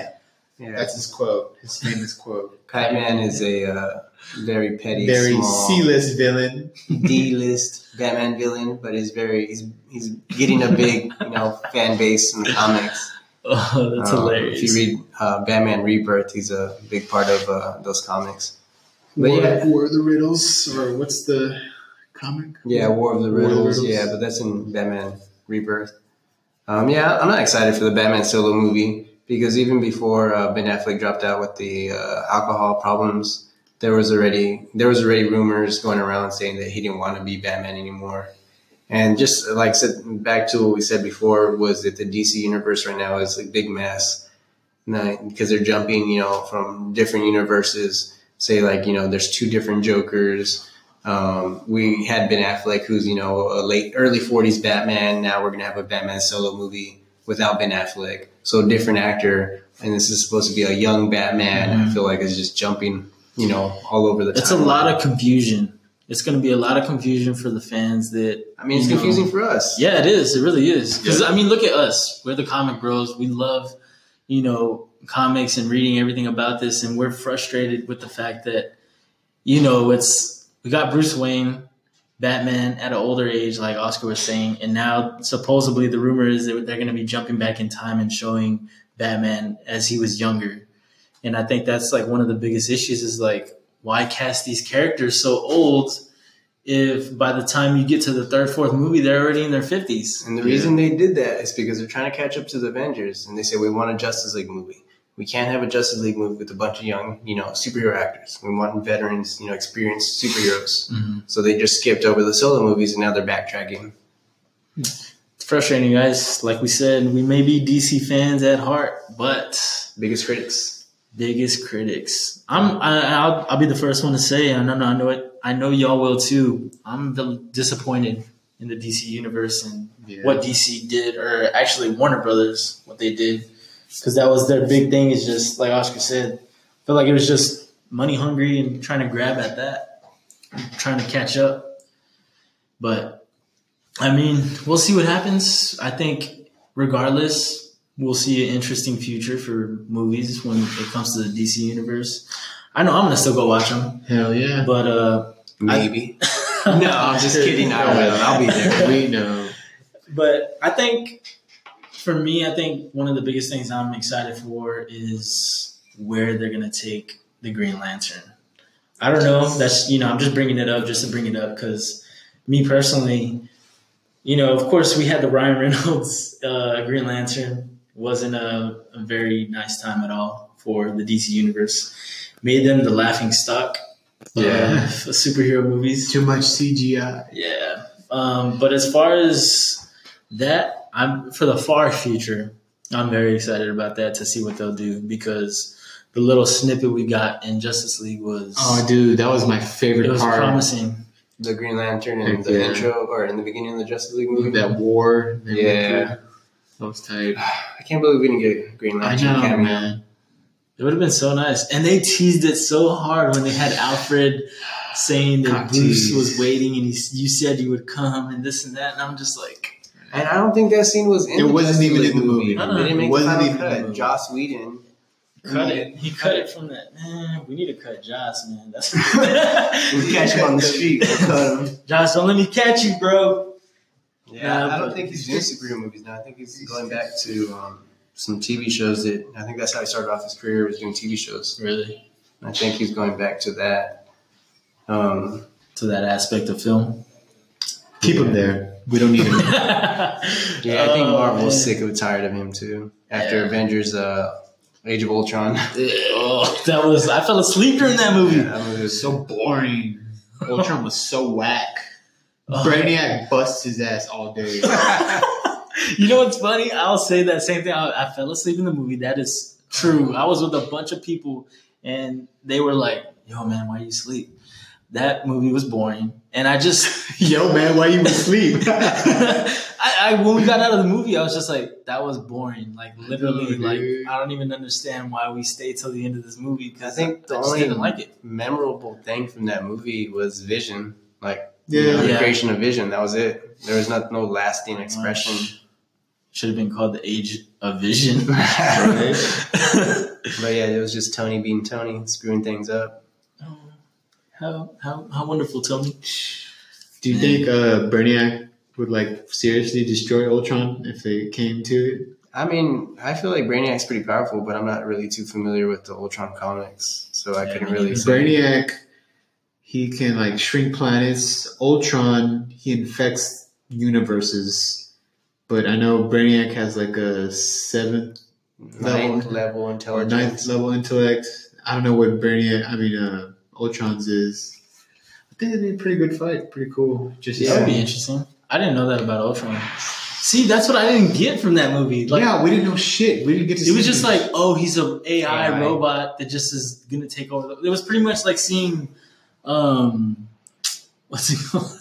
Yeah, That's his quote. His famous quote. Kite Man is a uh, very petty, Very C-list villain. D-list Batman villain, but he's very he's he's getting a big you know fan base in the comics. Oh, that's Um, hilarious. If you read uh, Batman Rebirth, he's a big part of uh, those comics. But War, yeah, War of the Riddles, or what's the comic? yeah, War of the War of the Riddles. Riddles. Yeah, but that's in Batman Rebirth. Um, yeah, I'm not excited for the Batman solo movie because even before uh, Ben Affleck dropped out with the uh, alcohol problems, there was already there was already rumors going around saying that he didn't want to be Batman anymore. And just like said, back to what we said before was that the DC universe right now is a big mess because they're jumping, you know, from different universes. Say like you know, there's two different Jokers. Um, we had Ben Affleck, who's you know a late early 40s Batman. Now we're gonna have a Batman solo movie without Ben Affleck, so a different actor. And this is supposed to be a young Batman. I mm-hmm. feel like it's just jumping, you know, all over the. it's a lot of confusion. It's going to be a lot of confusion for the fans that. I mean, it's know- confusing for us. Yeah, it is. It really is. Because I mean, look at us. We're the comic bros. We love, you know, comics and reading everything about this, and we're frustrated with the fact that, you know, it's we got Bruce Wayne, Batman at an older age, like Oscar was saying, and now supposedly the rumor is that they're going to be jumping back in time and showing Batman as he was younger, and I think that's like one of the biggest issues is like why cast these characters so old if by the time you get to the third, fourth movie, they're already in their fifties. And the reason they did that is because they're trying to catch up to the Avengers, and they say, we want a Justice League movie. We can't have a Justice League movie with a bunch of young, you know, superhero actors. We want veterans, you know, experienced superheroes. Mhm. So they just skipped over the solo movies, and now they're backtracking. It's frustrating, guys. Like we said, we may be DC fans at heart, but Biggest critics. biggest critics. I'm. I, I'll, I'll be the first one to say. I know. I know it. I know y'all will too. I'm the- disappointed in the DC universe and Yeah. what DC did, or actually Warner Brothers, what they did, because that was their big thing. Is just like Oscar said. I feel like it was just money hungry and trying to grab at that, trying to catch up. But I mean, we'll see what happens. I think, regardless, we'll see an interesting future for movies when it comes to the DC universe. I know I'm gonna still go watch them, Hell yeah. but uh, Maybe. no, I'm just kidding. I will. I'll be there. We know. but I think for me, I think one of the biggest things I'm excited for is where they're gonna take the Green Lantern. I don't know. That's you know I'm just bringing it up just to bring it up because me personally, you know, of course we had the Ryan Reynolds uh, Green Lantern. wasn't a, a very nice time at all for the DC universe. Made them the laughing stock Yeah. of superhero movies. Too much CGI. Yeah. Um, but as far as that, I'm for the far future. I'm very excited about that to see what they'll do because the little snippet we got in Justice League was Oh, dude, that was my favorite it was part. promising. The Green Lantern and the yeah. intro, or in the beginning of the Justice League movie. That war. they Yeah. That was tight. I can't believe we didn't get a Green I Lantern know, cameo. man. It would have been so nice, and they teased it so hard when they had Alfred saying that Cock Bruce tease. was waiting, and he you said you would come, and this and that, and I'm just like, And I don't think that scene was in It the wasn't even in the movie. Uh-uh. They didn't make It wasn't the final even in the cut. movie. Joss Whedon cut it. He cut it from that. Man, we need to cut Joss, man. That's we'll catch him on the street. We'll cut him. Josh, don't let me catch you, bro. Yeah, Yeah, I don't but- think he's doing superhero movies now. I think he's going back to um, some TV shows that I think that's how he started off his career was doing TV shows. Really? I think he's going back to that. Um, To that aspect of film. Keep him there. We don't need him. yeah, I think Oh, Marvel's man. sick of tired of him too. After Yeah. Avengers, uh, Age of Ultron. oh, that was. I fell asleep during that movie. that movie was so boring. Ultron was so whack. Oh. Brainiac busts his ass all day. You know what's funny? I'll say that same thing. I, I fell asleep in the movie. That is true. I was with a bunch of people, and they were like, "Yo, man, why you sleep?" That movie was boring, and I just, Yo, man, why you asleep? I, I when we got out of the movie, I was just like, "That was boring." Like literally, know, like dude. I don't even understand why we stayed till the end of this movie because I think the I just only didn't like it. memorable thing from that movie was Vision. Like Yeah. you know, the Yeah. creation of Vision. That was it. There was not no lasting expression. Should have been called the Age of Vision. But yeah, it was just Tony being Tony, screwing things up. How how how wonderful, Tony. Do you think uh, Brainiac would like seriously destroy Ultron if it came to it? I mean, I feel like Brainiac's pretty powerful, but I'm not really too familiar with the Ultron comics, so I Yeah, couldn't really say. Brainiac, he can like shrink planets. Ultron, he infects universes. But I know Brainiac has like a seventh Ninth Level- level or intelligence. ninth level intellect. I don't know what Brainiac, I mean, uh, Ultron's is. I think it'd be a pretty good fight. Pretty cool. Just yeah, That would be interesting. I didn't know that about Ultron. See, that's what I didn't get from that movie. Like, yeah, we didn't know shit. We didn't get to. it was just this. like, oh, he's a AI, AI. robot that just is gonna take over. It was pretty much like seeing, um, what's it called?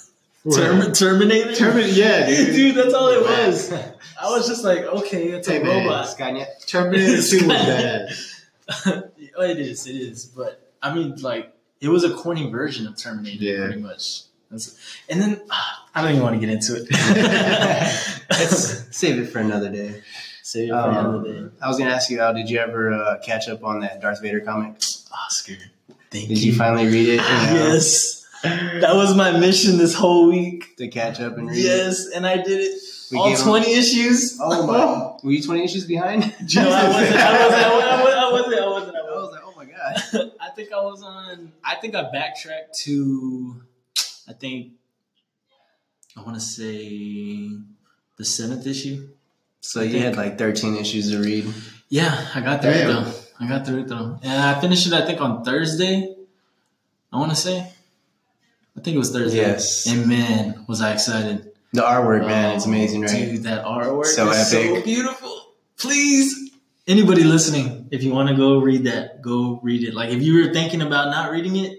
Term- Terminator. Terminator. Yeah, dude. dude, that's all it was. I was just like, okay, it's Hey, a man. robot. Skynet. Terminator Two was bad. Oh, it is, it is. But I mean, like, it was a corny version of Terminator, Yeah. pretty much. That's, and then ah, I don't even want to get into it. Let's save it for another day. Save it for Um, another day. I was gonna ask you, Al, did you ever uh, catch up on that Darth Vader comic? Oscar, thank Did you finally read it? Ah, You Yes, that was my mission this whole week. To catch up and read it. Yes, and I did it. We All twenty issues. Oh my! Were you 20 issues behind? No, I wasn't. I wasn't. I wasn't. I wasn't. I wasn't. I I was wasn't. like, oh my god. I think I was on. I think I backtracked to. I think. I want to say the seventh issue. So you had like 13 issues to read. Yeah, I got through it Damn. though. I got through it though, and I finished it. I think on Thursday. I want to say. I think it was Thursday. Yes. And man, was I excited! The artwork, man, oh, it's Oh, amazing, right? Dude, that artwork So is so epic. beautiful. Please, anybody listening, if you want to go read that, go read it. Like if you were thinking about not reading it,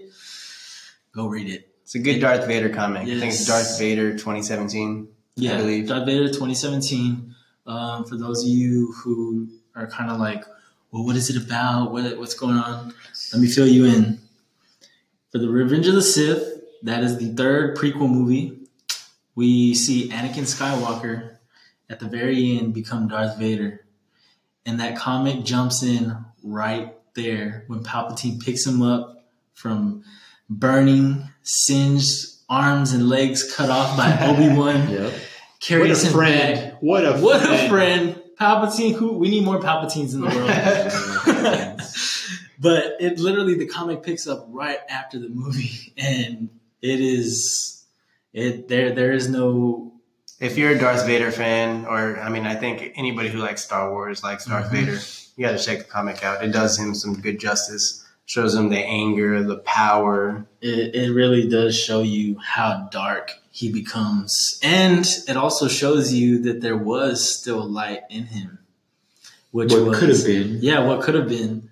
go read it. It's a good Darth Vader comic. I think it's Darth Vader 2017. Yeah, I believe. Darth Vader 2017. Um, for those of you who are kind of like, well, what is it about? What, what's going on? Let me fill you in. For the Revenge of the Sith, that is the third prequel movie. We see Anakin Skywalker at the very end become Darth Vader. And that comic jumps in right there when Palpatine picks him up from burning, singed arms and legs cut off by Obi-Wan Yep. carries what a him friend. back. What a What friend. a friend. Palpatine, who we need more Palpatines in the world. but it literally the comic picks up right after the movie, and it is it there. There is no If you're a Darth Vader fan, or I mean, I think anybody who likes Star Wars likes Darth Mhm. Vader. You got to check the comic out. It does him some good justice. Shows him the anger, the power. it, it really does show you how dark he becomes and it also shows you that there was still light in him which What could have been. yeah what could have been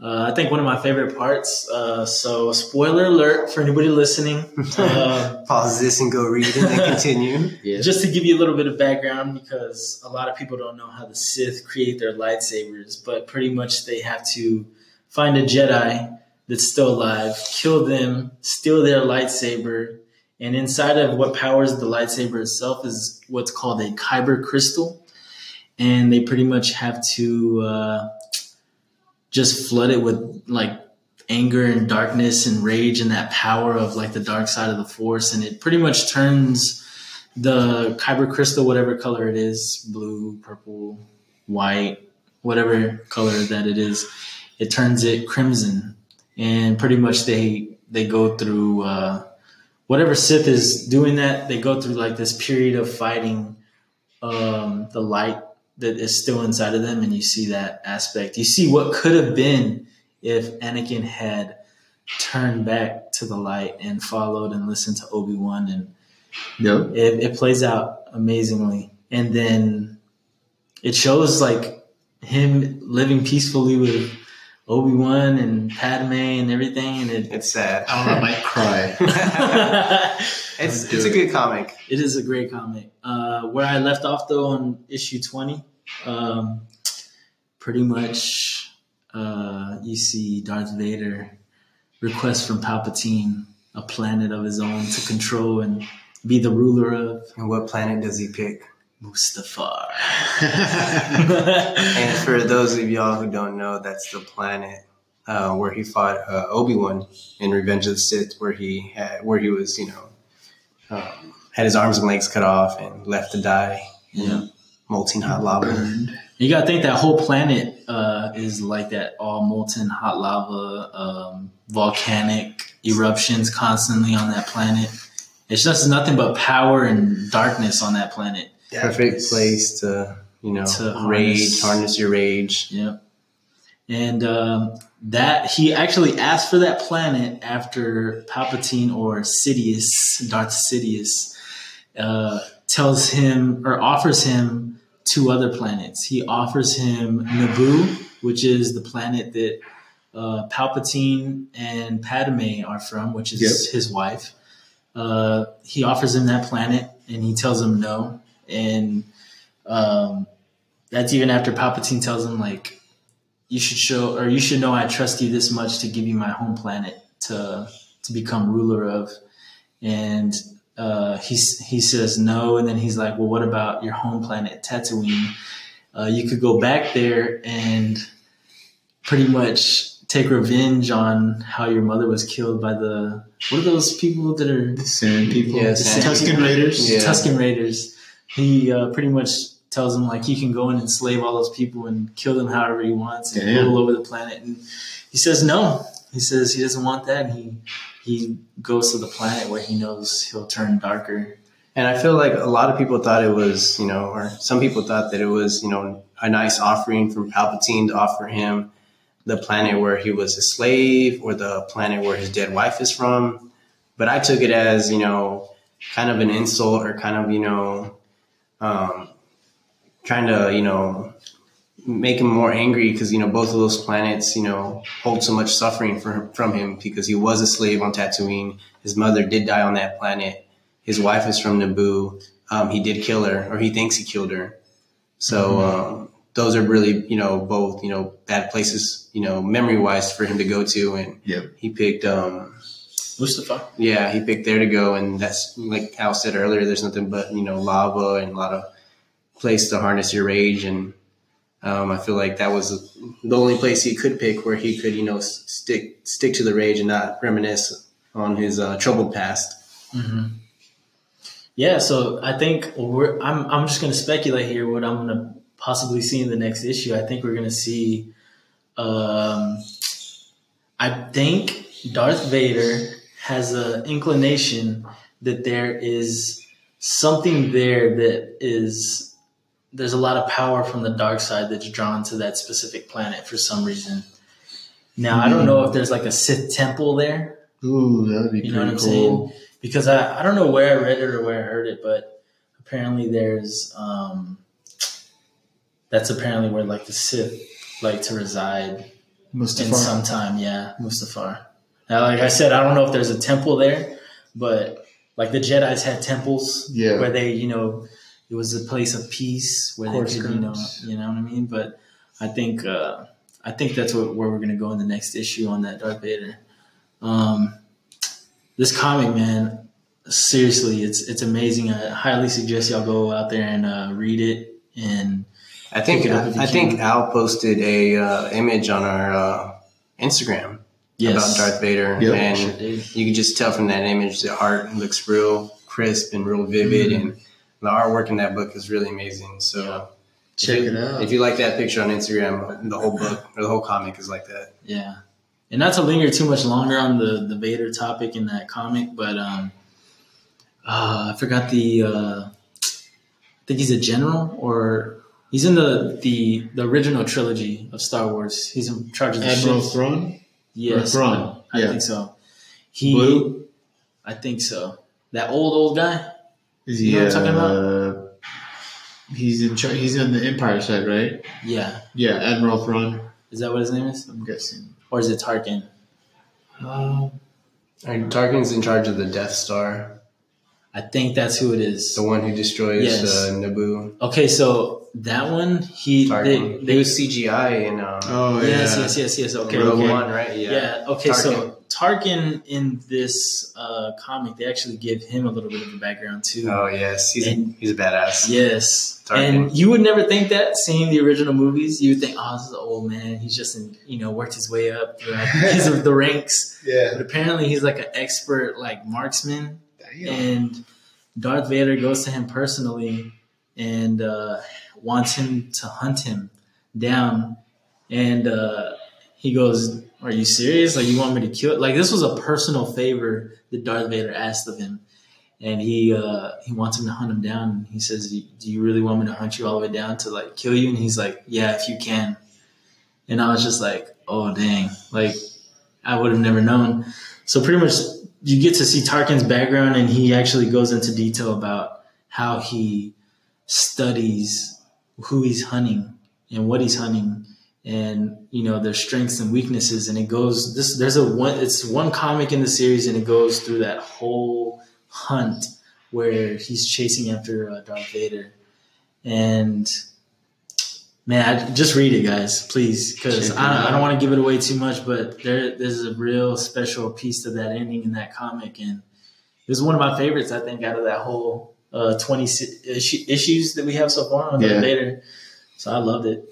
uh, i think one of my favorite parts uh, so spoiler alert for anybody listening uh, Pause this and go read and then continue. Yeah. just to give you a little bit of background because a lot of people don't know how the sith create their lightsabers but pretty much they have to find a jedi that's still alive kill them steal their lightsaber and inside of what powers the lightsaber itself is what's called a kyber crystal and they pretty much have to uh, just flooded with like anger and darkness and rage and that power of like the dark side of the force. And it pretty much turns the kyber crystal whatever color it is blue purple white whatever color that it is it turns it crimson. And pretty much they they go through uh, whatever sith is doing that they go through like this period of fighting um, the light that is still inside of them and you see that aspect you see what could have been if anakin had turned back to the light and followed and listened to obi-wan and Yep. it, it plays out amazingly and then it shows like him living peacefully with obi-wan and padme and everything and it It's sad. I might cry. It's it's a good comic. it is a great comic uh, where i left off though on issue 20 um, pretty much uh, you see darth vader request from palpatine a planet of his own to control and be the ruler of And what planet does he pick? Mustafar And for those of y'all who don't know, that's the planet uh, where he fought uh, Obi Wan in Revenge of the Sith, where he had where he was, you know, um, had his arms and legs cut off and left to die in Yeah. molten hot lava. Burned. You gotta think that whole planet uh, is like that, all molten hot lava, um, volcanic eruptions constantly on that planet. It's just nothing but power and darkness on that planet. Perfect place to you know To rage, harness- harness your rage. Yep. And um, that he actually asked for that planet after Palpatine or Sidious, Darth Sidious, uh, tells him or offers him two other planets. He offers him Naboo, which is the planet that uh, Palpatine and Padme are from, which is Yep. his wife. Uh, he offers him that planet, and he tells him no. And um, that's even after Palpatine tells him like, you should show or you should know I trust you this much to give you my home planet to to become ruler of. And uh, he he says no, and then he's like, well, what about your home planet Tatooine? Uh, you could go back there and pretty much take revenge on how your mother was killed by the what are those people that are The Sand people. Yeah, the Sand Tusken. Raiders. Yeah. Tusken Raiders. He uh, pretty much tells him like he can go and enslave all those people and kill them however he wants and Damn. rule over the planet. And he says no. He says he doesn't want that. And he he goes to the planet where he knows he'll turn darker. And I feel like a lot of people thought it was, you know, or some people thought that it was, you know, a nice offering from Palpatine to offer him the planet where he was a slave or the planet where his dead wife is from. But I took it as, you know, kind of an insult or kind of, you know, um, trying to, you know, make him more angry because, you know, both of those planets, you know, hold so much suffering for, from him because he was a slave on Tatooine. His mother did die on that planet his wife is from Naboo. Um, he did kill her, or he thinks he killed her. So um, those are really, you know, both, you know, bad places, you know, memory wise for him to go to, and Yep. he picked, um, Mustafar. yeah, he picked there to go, and that's like Al said earlier. There's nothing but you know lava and a lot of place to harness your rage, and um, I feel like that was the only place he could pick where he could, you know, stick stick to the rage and not reminisce on his uh, troubled past. hmm Yeah, so I think we're, I'm I'm just going to speculate here what I'm going to possibly see in the next issue. I think we're going to see um, I think Darth Vader has an inclination that there is something there that is there's a lot of power from the dark side that's drawn to that specific planet for some reason. Now I don't know if there's like a Sith temple there. Ooh, that would be You know what pretty I'm cool. saying? Because I, I don't know where I read it or where I heard it, but apparently there's um that's apparently where like the Sith like to reside in some time. Yeah, Mustafar. Now, like I said, I don't know if there's a temple there, but like the Jedi's had temples Yeah. where they, you know, it was a place of peace where they Course could, you know, you know what I mean. But I think uh, I think that's what, where we're gonna go in the next issue on that Darth Vader. Um, this comic, man, seriously, it's it's amazing. I highly suggest y'all go out there and uh, read it. And I think Pick it up if you I think. Al posted a uh, image on our uh, Instagram yes, about Darth Vader, Yep. and Sure did. you can just tell from that image the art looks real crisp and real vivid, Mhm. and the artwork in that book is really amazing. So Yeah. Check you, it out. If you like that picture on Instagram, the whole book or the whole comic is like that. Yeah. And not to linger too much longer on the, the Vader topic in that comic, but um, uh, I forgot the. Uh, I think he's a general, or he's in the, the the original trilogy of Star Wars. He's in charge of the Admiral ships. Thrawn? Yes, Thrawn, I yeah. think so. He, Blue? I think so. That old old guy. Is You he? know what I'm talking uh, He's in charge. He's on the Empire side, right? Yeah, Yeah, Admiral Thrawn. is that what his name is, I'm guessing. or is it Tarkin? Um, And Tarkin's in charge of the Death Star, I think that's who it is. the one who destroys Yes. uh, Naboo. Okay, so that one he Tarkin. they, he they was CGI in um, oh yes yeah. yes yes yes okay Rogue okay. One, right? Yeah. yeah Okay. So Tarkin in this uh, comic, they actually give him a little bit of a background too. Oh yes, he's And- he's a badass. Yes. Tarkin. And you would never think that seeing the original movies. You would think, oh, this is an old man. He's just in, you know worked his way up throughout of the ranks. Yeah. But apparently, he's like an expert like marksman. Damn. And Darth Vader goes to him personally and uh, wants him to hunt him down. And uh, he goes, Are you serious? Like, you want me to kill it? Like, this was a personal favor that Darth Vader asked of him. And he uh, he wants him to hunt him down. He says, Do you really want me to hunt you all the way down to like kill you? And he's like, Yeah, if you can. And I was just like, Oh, dang. Like, I would have never known. So pretty much you get to see Tarkin's background and he actually goes into detail about how he studies who he's hunting and what he's hunting and you know their strengths and weaknesses. And it goes this there's a one it's one comic in the series and it goes through that whole hunt where he's chasing after uh, Darth Vader. And man I, just read it guys please because I, don't- I don't want to give it away too much but there there's a real special piece to that ending in that comic and it was one of my favorites I think out of that whole uh, 20 si- issues that we have so far on Yeah. Vader so I loved it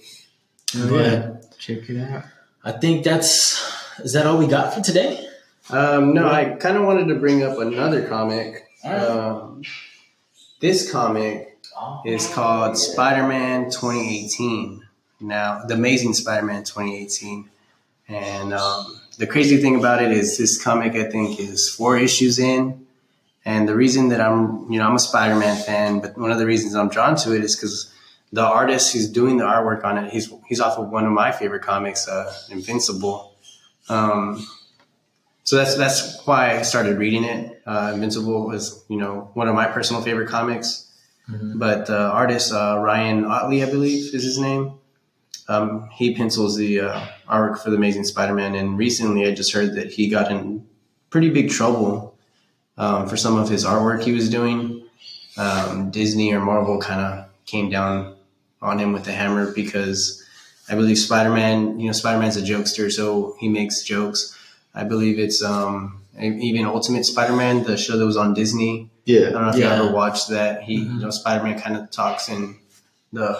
Oh, yeah. Check it out. I think that's is that all we got for today? Um, no, I kind of wanted to bring up another comic. Right. Um, this comic is called Spider-Man 2018. Now, the Amazing Spider-Man 2018, and um, the crazy thing about it is this comic I think is four issues in, and the reason that I'm you know I'm a Spider-Man fan, but one of the reasons I'm drawn to it is because the artist who's doing the artwork on it, he's he's off of one of my favorite comics, uh, Invincible. Um, so that's that's why I started reading it. Uh, Invincible was you know one of my personal favorite comics. Mhm. But the artist uh, Ryan Ottley, I believe, is his name. Um, he pencils the uh, artwork for the Amazing Spider-Man, and recently I just heard that he got in pretty big trouble um, for some of his artwork he was doing. Um, Disney or Marvel kind of came down on him with the hammer because I believe Spider-Man, you know, Spider-Man's a jokester, so he makes jokes. I believe it's um, even Ultimate Spider-Man, the show that was on Disney. I don't know if Yeah. you ever watched that. He, Mhm. you know, Spider Man kind of talks in the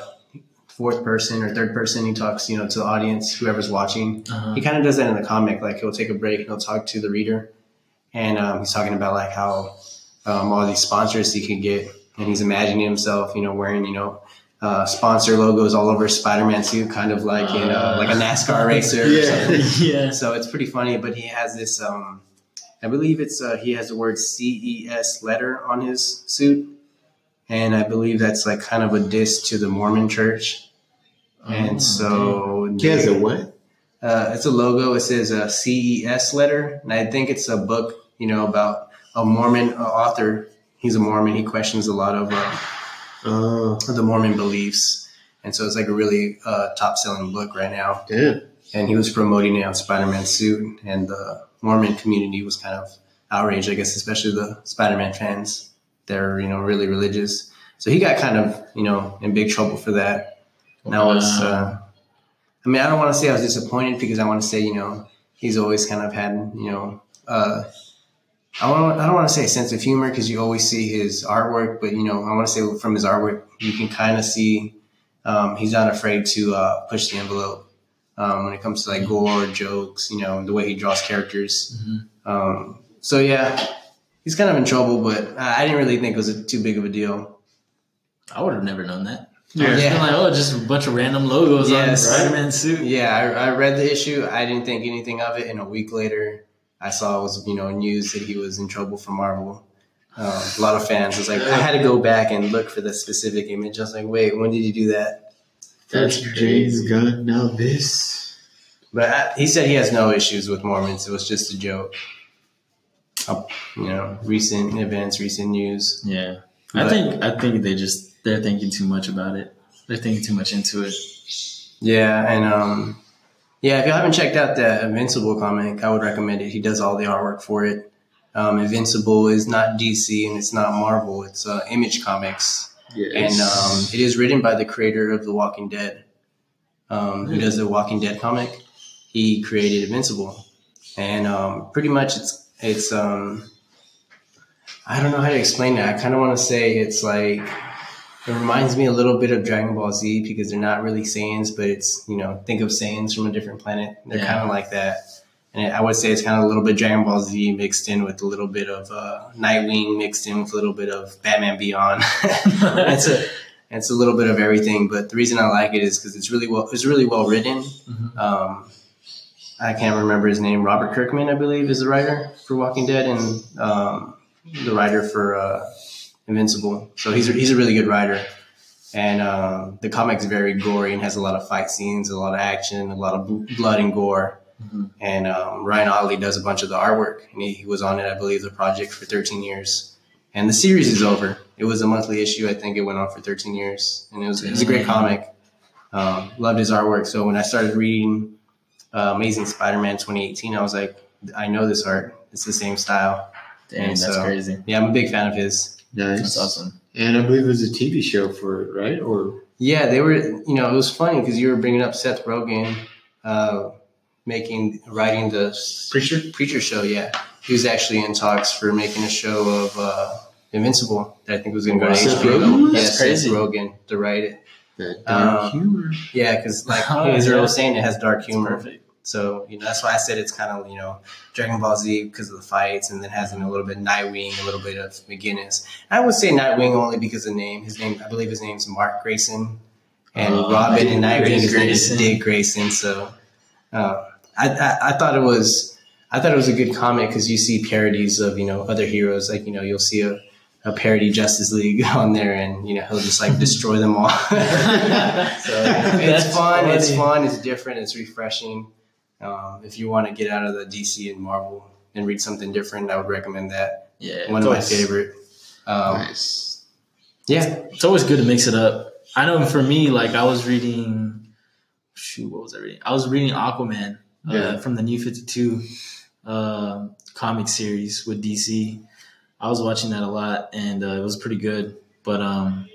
fourth person or third person. He talks, you know, to the audience, whoever's watching. Uh-huh. He kind of does that in the comic. Like he'll take a break and he'll talk to the reader, and um, he's talking about like how um, all these sponsors he could get, and he's imagining himself, you know, wearing, you know, uh, sponsor logos all over Spider-Man suit, kind of like you know, Uh. like a NASCAR racer. or Yeah. something. yeah. So it's pretty funny. But he has this. Um, I believe it's uh, he has the word CES letter on his suit, and I believe that's like kind of a diss to the Mormon Church. Oh, and so He has a what? uh, it's a logo. It says a CES letter, and I think it's a book, you know, about a Mormon uh, author. He's a Mormon. He questions a lot of uh, Oh, the Mormon beliefs, and so it's like a really uh, top selling book right now. damn. And he was promoting it on Spider Man suit, and the Mormon community was kind of outraged, I guess, especially the Spider Man fans. They're you know really religious, so he got kind of you know in big trouble for that. And I was, uh, I mean, I don't want to say I was disappointed because I want to say, you know, he's always kind of had, you know, uh, I want I don't want to say a sense of humor because you always see his artwork, but you know, I want to say from his artwork you can kind of see um, he's not afraid to uh, push the envelope um, when it comes to like gore, jokes, you know, the way he draws characters. Mhm. Um, so yeah, he's kind of in trouble, but I I didn't really think it was a, too big of a deal. I would have never known that. Yeah. I was just like, oh, just a bunch of random logos on Yes. Spider-Man suit. Yeah, I, I read the issue. I didn't think anything of it. And a week later, I saw it was you know news that he was in trouble for Marvel. Um, a lot of fans was like, I had to go back and look for the specific image. I was like, wait, when did you do that? That's James Gunn. Now this. But I, he said he has no issues with Mormons. It was just a joke. Uh, you know, recent events, recent news. Yeah. I think I think they just they're thinking too much about it. They're thinking too much into it. Yeah, and um, yeah, if you haven't checked out the Invincible comic, I would recommend it. He does all the artwork for it. Um, Invincible is not DC and it's not Marvel. It's uh, Image Comics, Yes. and um, it is written by the creator of The Walking Dead, um, who does the Walking Dead comic. He created Invincible, and um, pretty much it's it's um, I don't know how to explain it. I kind of want to say it's like it reminds me a little bit of Dragon Ball Z because they're not really Saiyans, but it's you know think of Saiyans from a different planet. They're Yeah. kind of like that, and I would say it's kind of a little bit Dragon Ball Z mixed in with a little bit of uh, Nightwing mixed in with a little bit of Batman Beyond. it's a it's a little bit of everything, but the reason I like it is because it's really well it's really well written. Mhm. Um, I can't remember his name. Robert Kirkman, I believe, is the writer for Walking Dead and um, the writer for uh, Invincible. So he's a, he's a really good writer. And um, the comic's very gory and has a lot of fight scenes, a lot of action, a lot of b- blood and gore. Mhm. And um, Ryan Ottley does a bunch of the artwork, and he, he was on it, I believe, the project for 13 years. And the series is over. It was a monthly issue. I think it went on for 13 years, and it was it was a great comic. Um, loved his artwork. So when I started reading uh, Amazing Spider-Man 2018, I was like, I know this art. It's the same style. Dang, And that's so- crazy. Yeah, I'm a big fan of his. Nice. That's awesome. And I believe it was a TV show for it, right? Or Yeah, they were. You know, it was funny because you were bringing up Seth Rogen, uh, making writing the Preacher? preacher show. Yeah, he was actually in talks for making a show of uh, Invincible that I think was going to go to Seth HBO. Rogen? Yeah, That's crazy. Seth Rogen to write it. that dark Uh, humor. Yeah, because like Oh, Israel yeah. was saying, it has dark humor. So you know that's why I said it's kind of you know Dragon Ball Z because of the fights, and then has you know, a little bit of Nightwing, a little bit of McGinnis. I would say Nightwing only because of the name. His name, I believe, his name's Mark Grayson, and Oh, Robin and Dick Nightwing his name is Grayson. Dick Grayson. So uh, I, I I thought it was I thought it was a good comic because you see parodies of you know other heroes, like you know you'll see a. A parody Justice League on there, and you know he'll just like destroy them all. so it's That's fun. It's fun. It's different. It's refreshing. Um, if you want to get out of the DC and Marvel and read something different, I would recommend that. Yeah, One of my favorite. Um, nice. Yeah, It's always good to mix it up. I know for me, like I was reading, shoot, what was I reading? I was reading Aquaman uh, Yeah. from the New Fifty Two uh, comic series with DC. I was watching that a lot, and uh, it was pretty good. But um,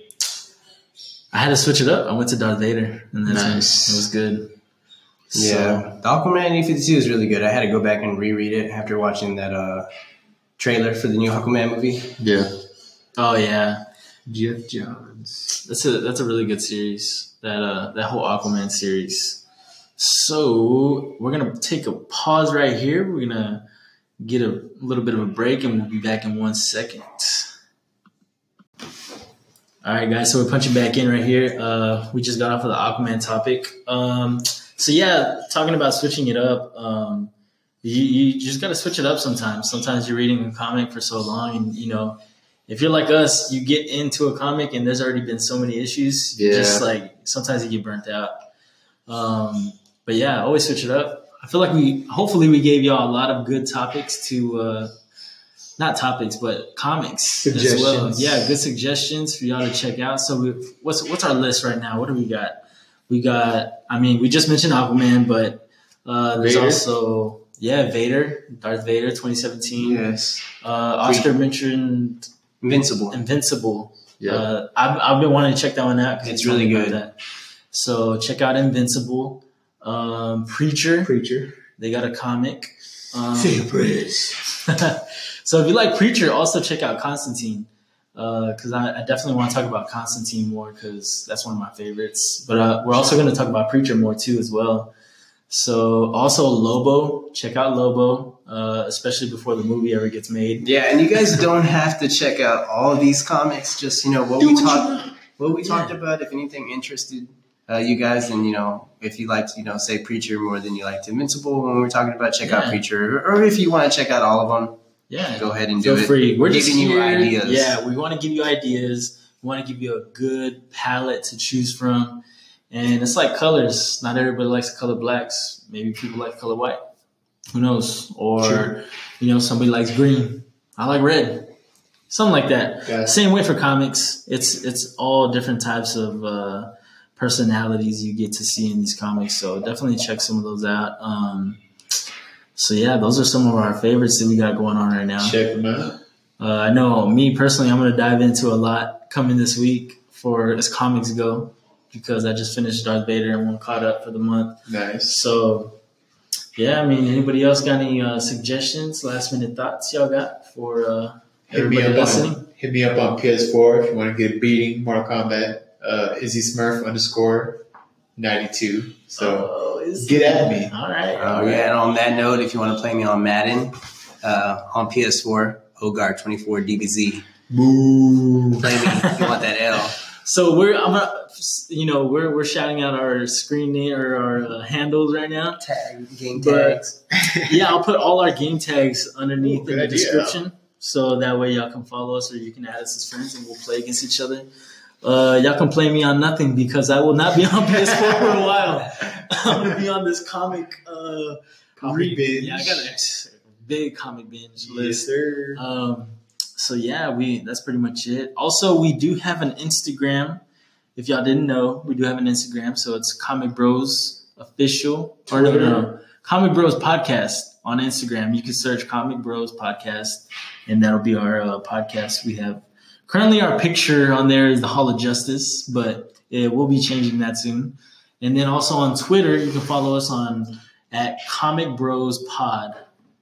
I had to switch it up. I went to Darth Vader, and that's when Nice. it was good. So, yeah. The Aquaman New Fifty Two is really good. I had to go back and reread it after watching that uh, trailer for the new Aquaman movie. Yeah. oh yeah, Geoff Johns. That's a that's a really good series. That uh that whole Aquaman series. So we're gonna take a pause right here. We're gonna get a little bit of a break, and we'll be back in one second. All right, guys. So we're punching back in right here. Uh, we just got off of the Aquaman topic. Um, so yeah, talking about switching it up. Um, you, you just got to switch it up sometimes. Sometimes you're reading a comic for so long, and you know, if you're like us, you get into a comic and there's already been so many issues. Yeah. Just like sometimes you get burnt out. Um, but yeah, always switch it up. I feel like we hopefully we gave y'all a lot of good topics to uh, not topics, but comics as well. Yeah, good suggestions for y'all to check out. So we, what's what's our list right now? What do we got? We got. I mean, we just mentioned Aquaman, but uh, there's Vader. also yeah, Vader, Darth Vader, 2017. Yes. Uh, Oscar mentioned Invincible. Invincible. Yeah. Uh, I've, I've been wanting to check that one out. It's really good. That. So check out Invincible. Um, Preacher. Preacher. They got a comic. Um, Favorites. so if you like Preacher, also check out Constantine. Because I, I definitely want to talk about Constantine more because that's one of my favorites. But uh, we're also going to talk about Preacher more too as well. So also Lobo, check out Lobo, uh, especially before the movie ever gets made. Yeah, and you guys don't have to check out all of these comics. Just you know what Do we talked, what we Yeah. talked about. If anything interested uh, you guys, and you know if you liked, you know, say Preacher more than you liked Invincible when we are talking about, check out Preacher. Or, or if you want to check out all of them, Yeah, go ahead and do feel it. free. We're just giving you ideas. Yeah, we want to give you ideas. We want to give you a good palette to choose from. And it's like colors. Not everybody likes color blacks. Maybe people like color white. Who knows? Or you know, somebody likes green. I like red. Something like that. Yeah. Same way for comics. It's it's all different types of uh, personalities you get to see in these comics. So definitely check some of those out. Um, so yeah, those are some of our favorites that we got going on right now. Check them out. Uh, I know me personally, I'm going to dive into a lot coming this week for as comics go because I just finished Darth Vader and one caught up for the month. Nice. So, yeah, I mean, anybody else got any uh, suggestions, last minute thoughts y'all got for uh, Hit me everybody up listening? on hit me up on PS4 if you want to get a beating Mortal Kombat. Uh, Izzy Smurf underscore ninety two. So Oh, get at me. All right. Oh yeah, and on that note, if you want to play me on Madden uh, on PS4, Ogar 24 DBZ. Boo. play me if you want that L. So we're I'm gonna, you know we're we're shouting out our screen name or our uh, handles right now. Tag game But- tags. yeah, I'll put all our game tags underneath Ooh, in the idea. description, so that way y'all can follow us or you can add us as friends and we'll play against each other. Uh, y'all can play me on nothing because I will not be on PS4 for a while. I'm gonna be on this comic. Uh, Comic read- binge. Yeah, I got a big comic binge Yes, list. sir. Um, so yeah, we that's pretty much it. Also, we do have an Instagram. If y'all didn't know, we do have an Instagram. So it's Comic Bros Official or no, no, no, Comic Bros Podcast on Instagram. You can search Comic Bros Podcast, and that'll be our uh, podcast. We have currently our picture on there is the Hall of Justice, but it will be changing that soon. And then also on Twitter, you can follow us on at Comic Bros Pod,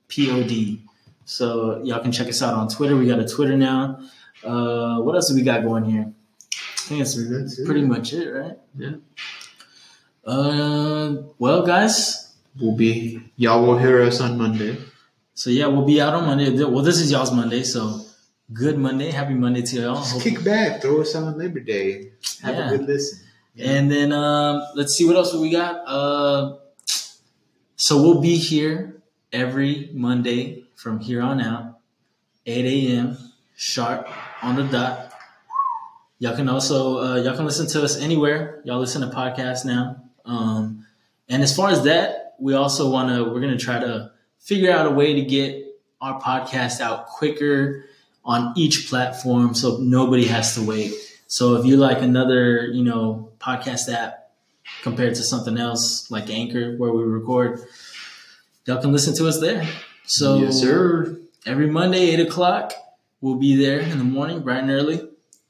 P O D. So y'all can check us out on Twitter. We got a Twitter now. Uh, what else do we got going here? I think that's That's it. pretty much it, right? Yeah. Uh, well, guys. We'll be y'all will hear us on Monday. So yeah, we'll be out on Monday. Well, this is y'all's Monday, so good Monday, happy Monday to y'all. Just Hope- kick back, throw us on Labor Day. Have Yeah. a good listen. And then um, let's see what else we got. Uh, so we'll be here every Monday from here on out, 8 a.m. sharp on the dot. Y'all can also uh, y'all can listen to us anywhere. Y'all listen to podcasts now. Um, and as far as that, we also want to we're gonna try to figure out a way to get our podcast out quicker on each platform, so nobody has to wait. So if you like another, you know, podcast app compared to something else like Anchor where we record, y'all can listen to us there. So yes, sir. every Monday, eight o'clock, we'll be there in the morning, bright and early.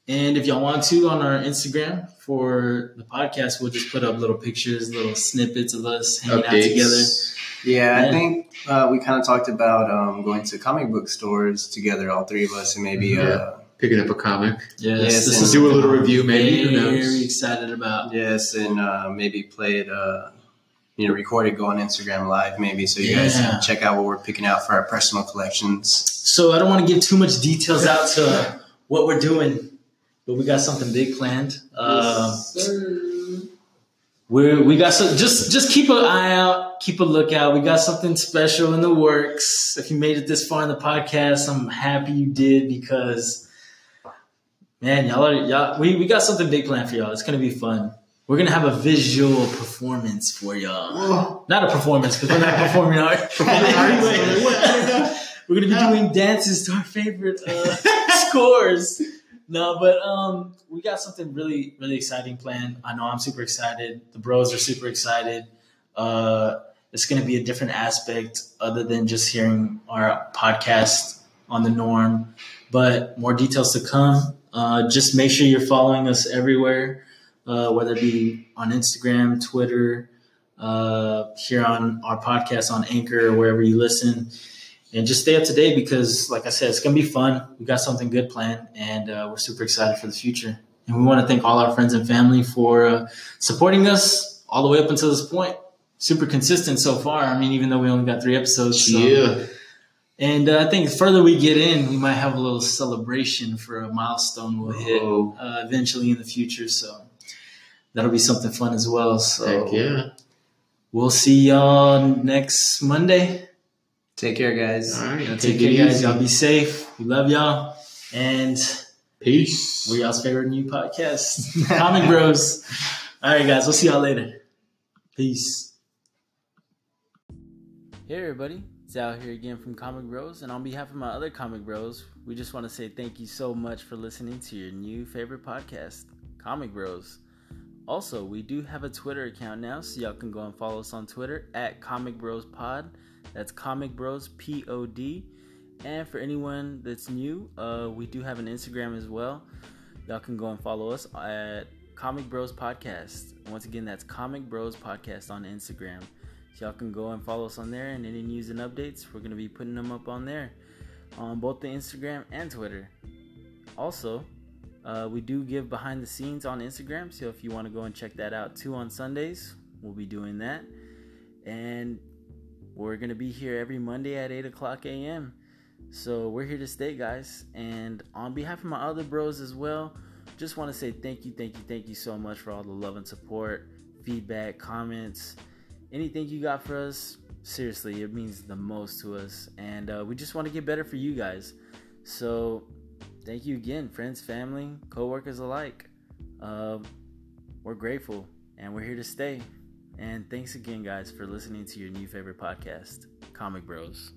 And if y'all want to on our Instagram for the podcast, we'll just put up little pictures, little snippets of us hanging out together. Updates. Yeah, Yeah. I think uh, we kind of talked about um, going to comic book stores together, all three of us, and maybe Yeah. uh, Picking up a comic. Yes, Yes, this is Do a little review, maybe. Who knows? Very excited about. yes, and uh, maybe play it, uh, you know, record it, go on Instagram Live, maybe, so you guys can check out what we're picking out for our personal collections. So I don't want to give too much details out to what we're doing but we got something big planned. Uh, we we got some. Just just keep an eye out. Keep a lookout. We got something special in the works. If you made it this far in the podcast, I'm happy you did because, man, y'all are y'all. We we got something big planned for y'all. It's gonna be fun. We're gonna have a visual performance for y'all. Whoa. Not a performance because we're not performing art. we're gonna be doing dances to our favorite uh, scores. No, but um, we got something really, really exciting planned. I know I'm super excited. The bros are super excited. Uh, it's going to be a different aspect other than just hearing our podcast on the norm, but more details to come. Uh, just make sure you're following us everywhere, uh, whether it be on Instagram, Twitter, uh, here on our podcast on Anchor, or wherever you listen and just stay up to date because, like I said, it's gonna be fun. We got something good planned, and uh, we're super excited for the future. And we want to thank all our friends and family for uh, supporting us all the way up until this point. Super consistent so far. I mean, even though we only got three episodes. So. Yeah. And uh, I think the further we get in, we might have a little celebration for a milestone we'll hit Oh. uh, eventually in the future. So that'll be something fun as well. So Heck yeah. we'll see y'all next Monday. Take care, guys. All right. Y'all Take, take care, guys. Y'all be safe. We love y'all. And Peace. we're y'all's favorite new podcast, Comic Bros. All right, guys. We'll see y'all later. Peace. Hey, everybody. It's Al here again from Comic Bros. And on behalf of my other Comic Bros, we just want to say thank you so much for listening to your new favorite podcast, Comic Bros. Also, we do have a Twitter account now, so y'all can go and follow us on Twitter at Comic Bros Pod. That's Comic Bros P O D. And for anyone that's new, uh, we do have an Instagram as well. Y'all can go and follow us at Comic Bros Podcast. Once again, that's Comic Bros Podcast on Instagram. So y'all can go and follow us on there, and any news and updates, we're gonna be putting them up on there, on both the Instagram and Twitter. Also, uh, we do give behind the scenes on Instagram, so if you want to go and check that out too on Sundays, we'll be doing that. And we're gonna be here every Monday at 8 o'clock a.m. So we're here to stay, guys. And on behalf of my other bros as well, just want to say thank you, thank you, thank you so much for all the love and support, feedback, comments, anything you got for us. Seriously, it means the most to us. And uh, we just want to get better for you guys. So thank you again, friends, family, coworkers alike. Uh, we're grateful and we're here to stay. And thanks again, guys, for listening to your new favorite podcast, Comic Bros.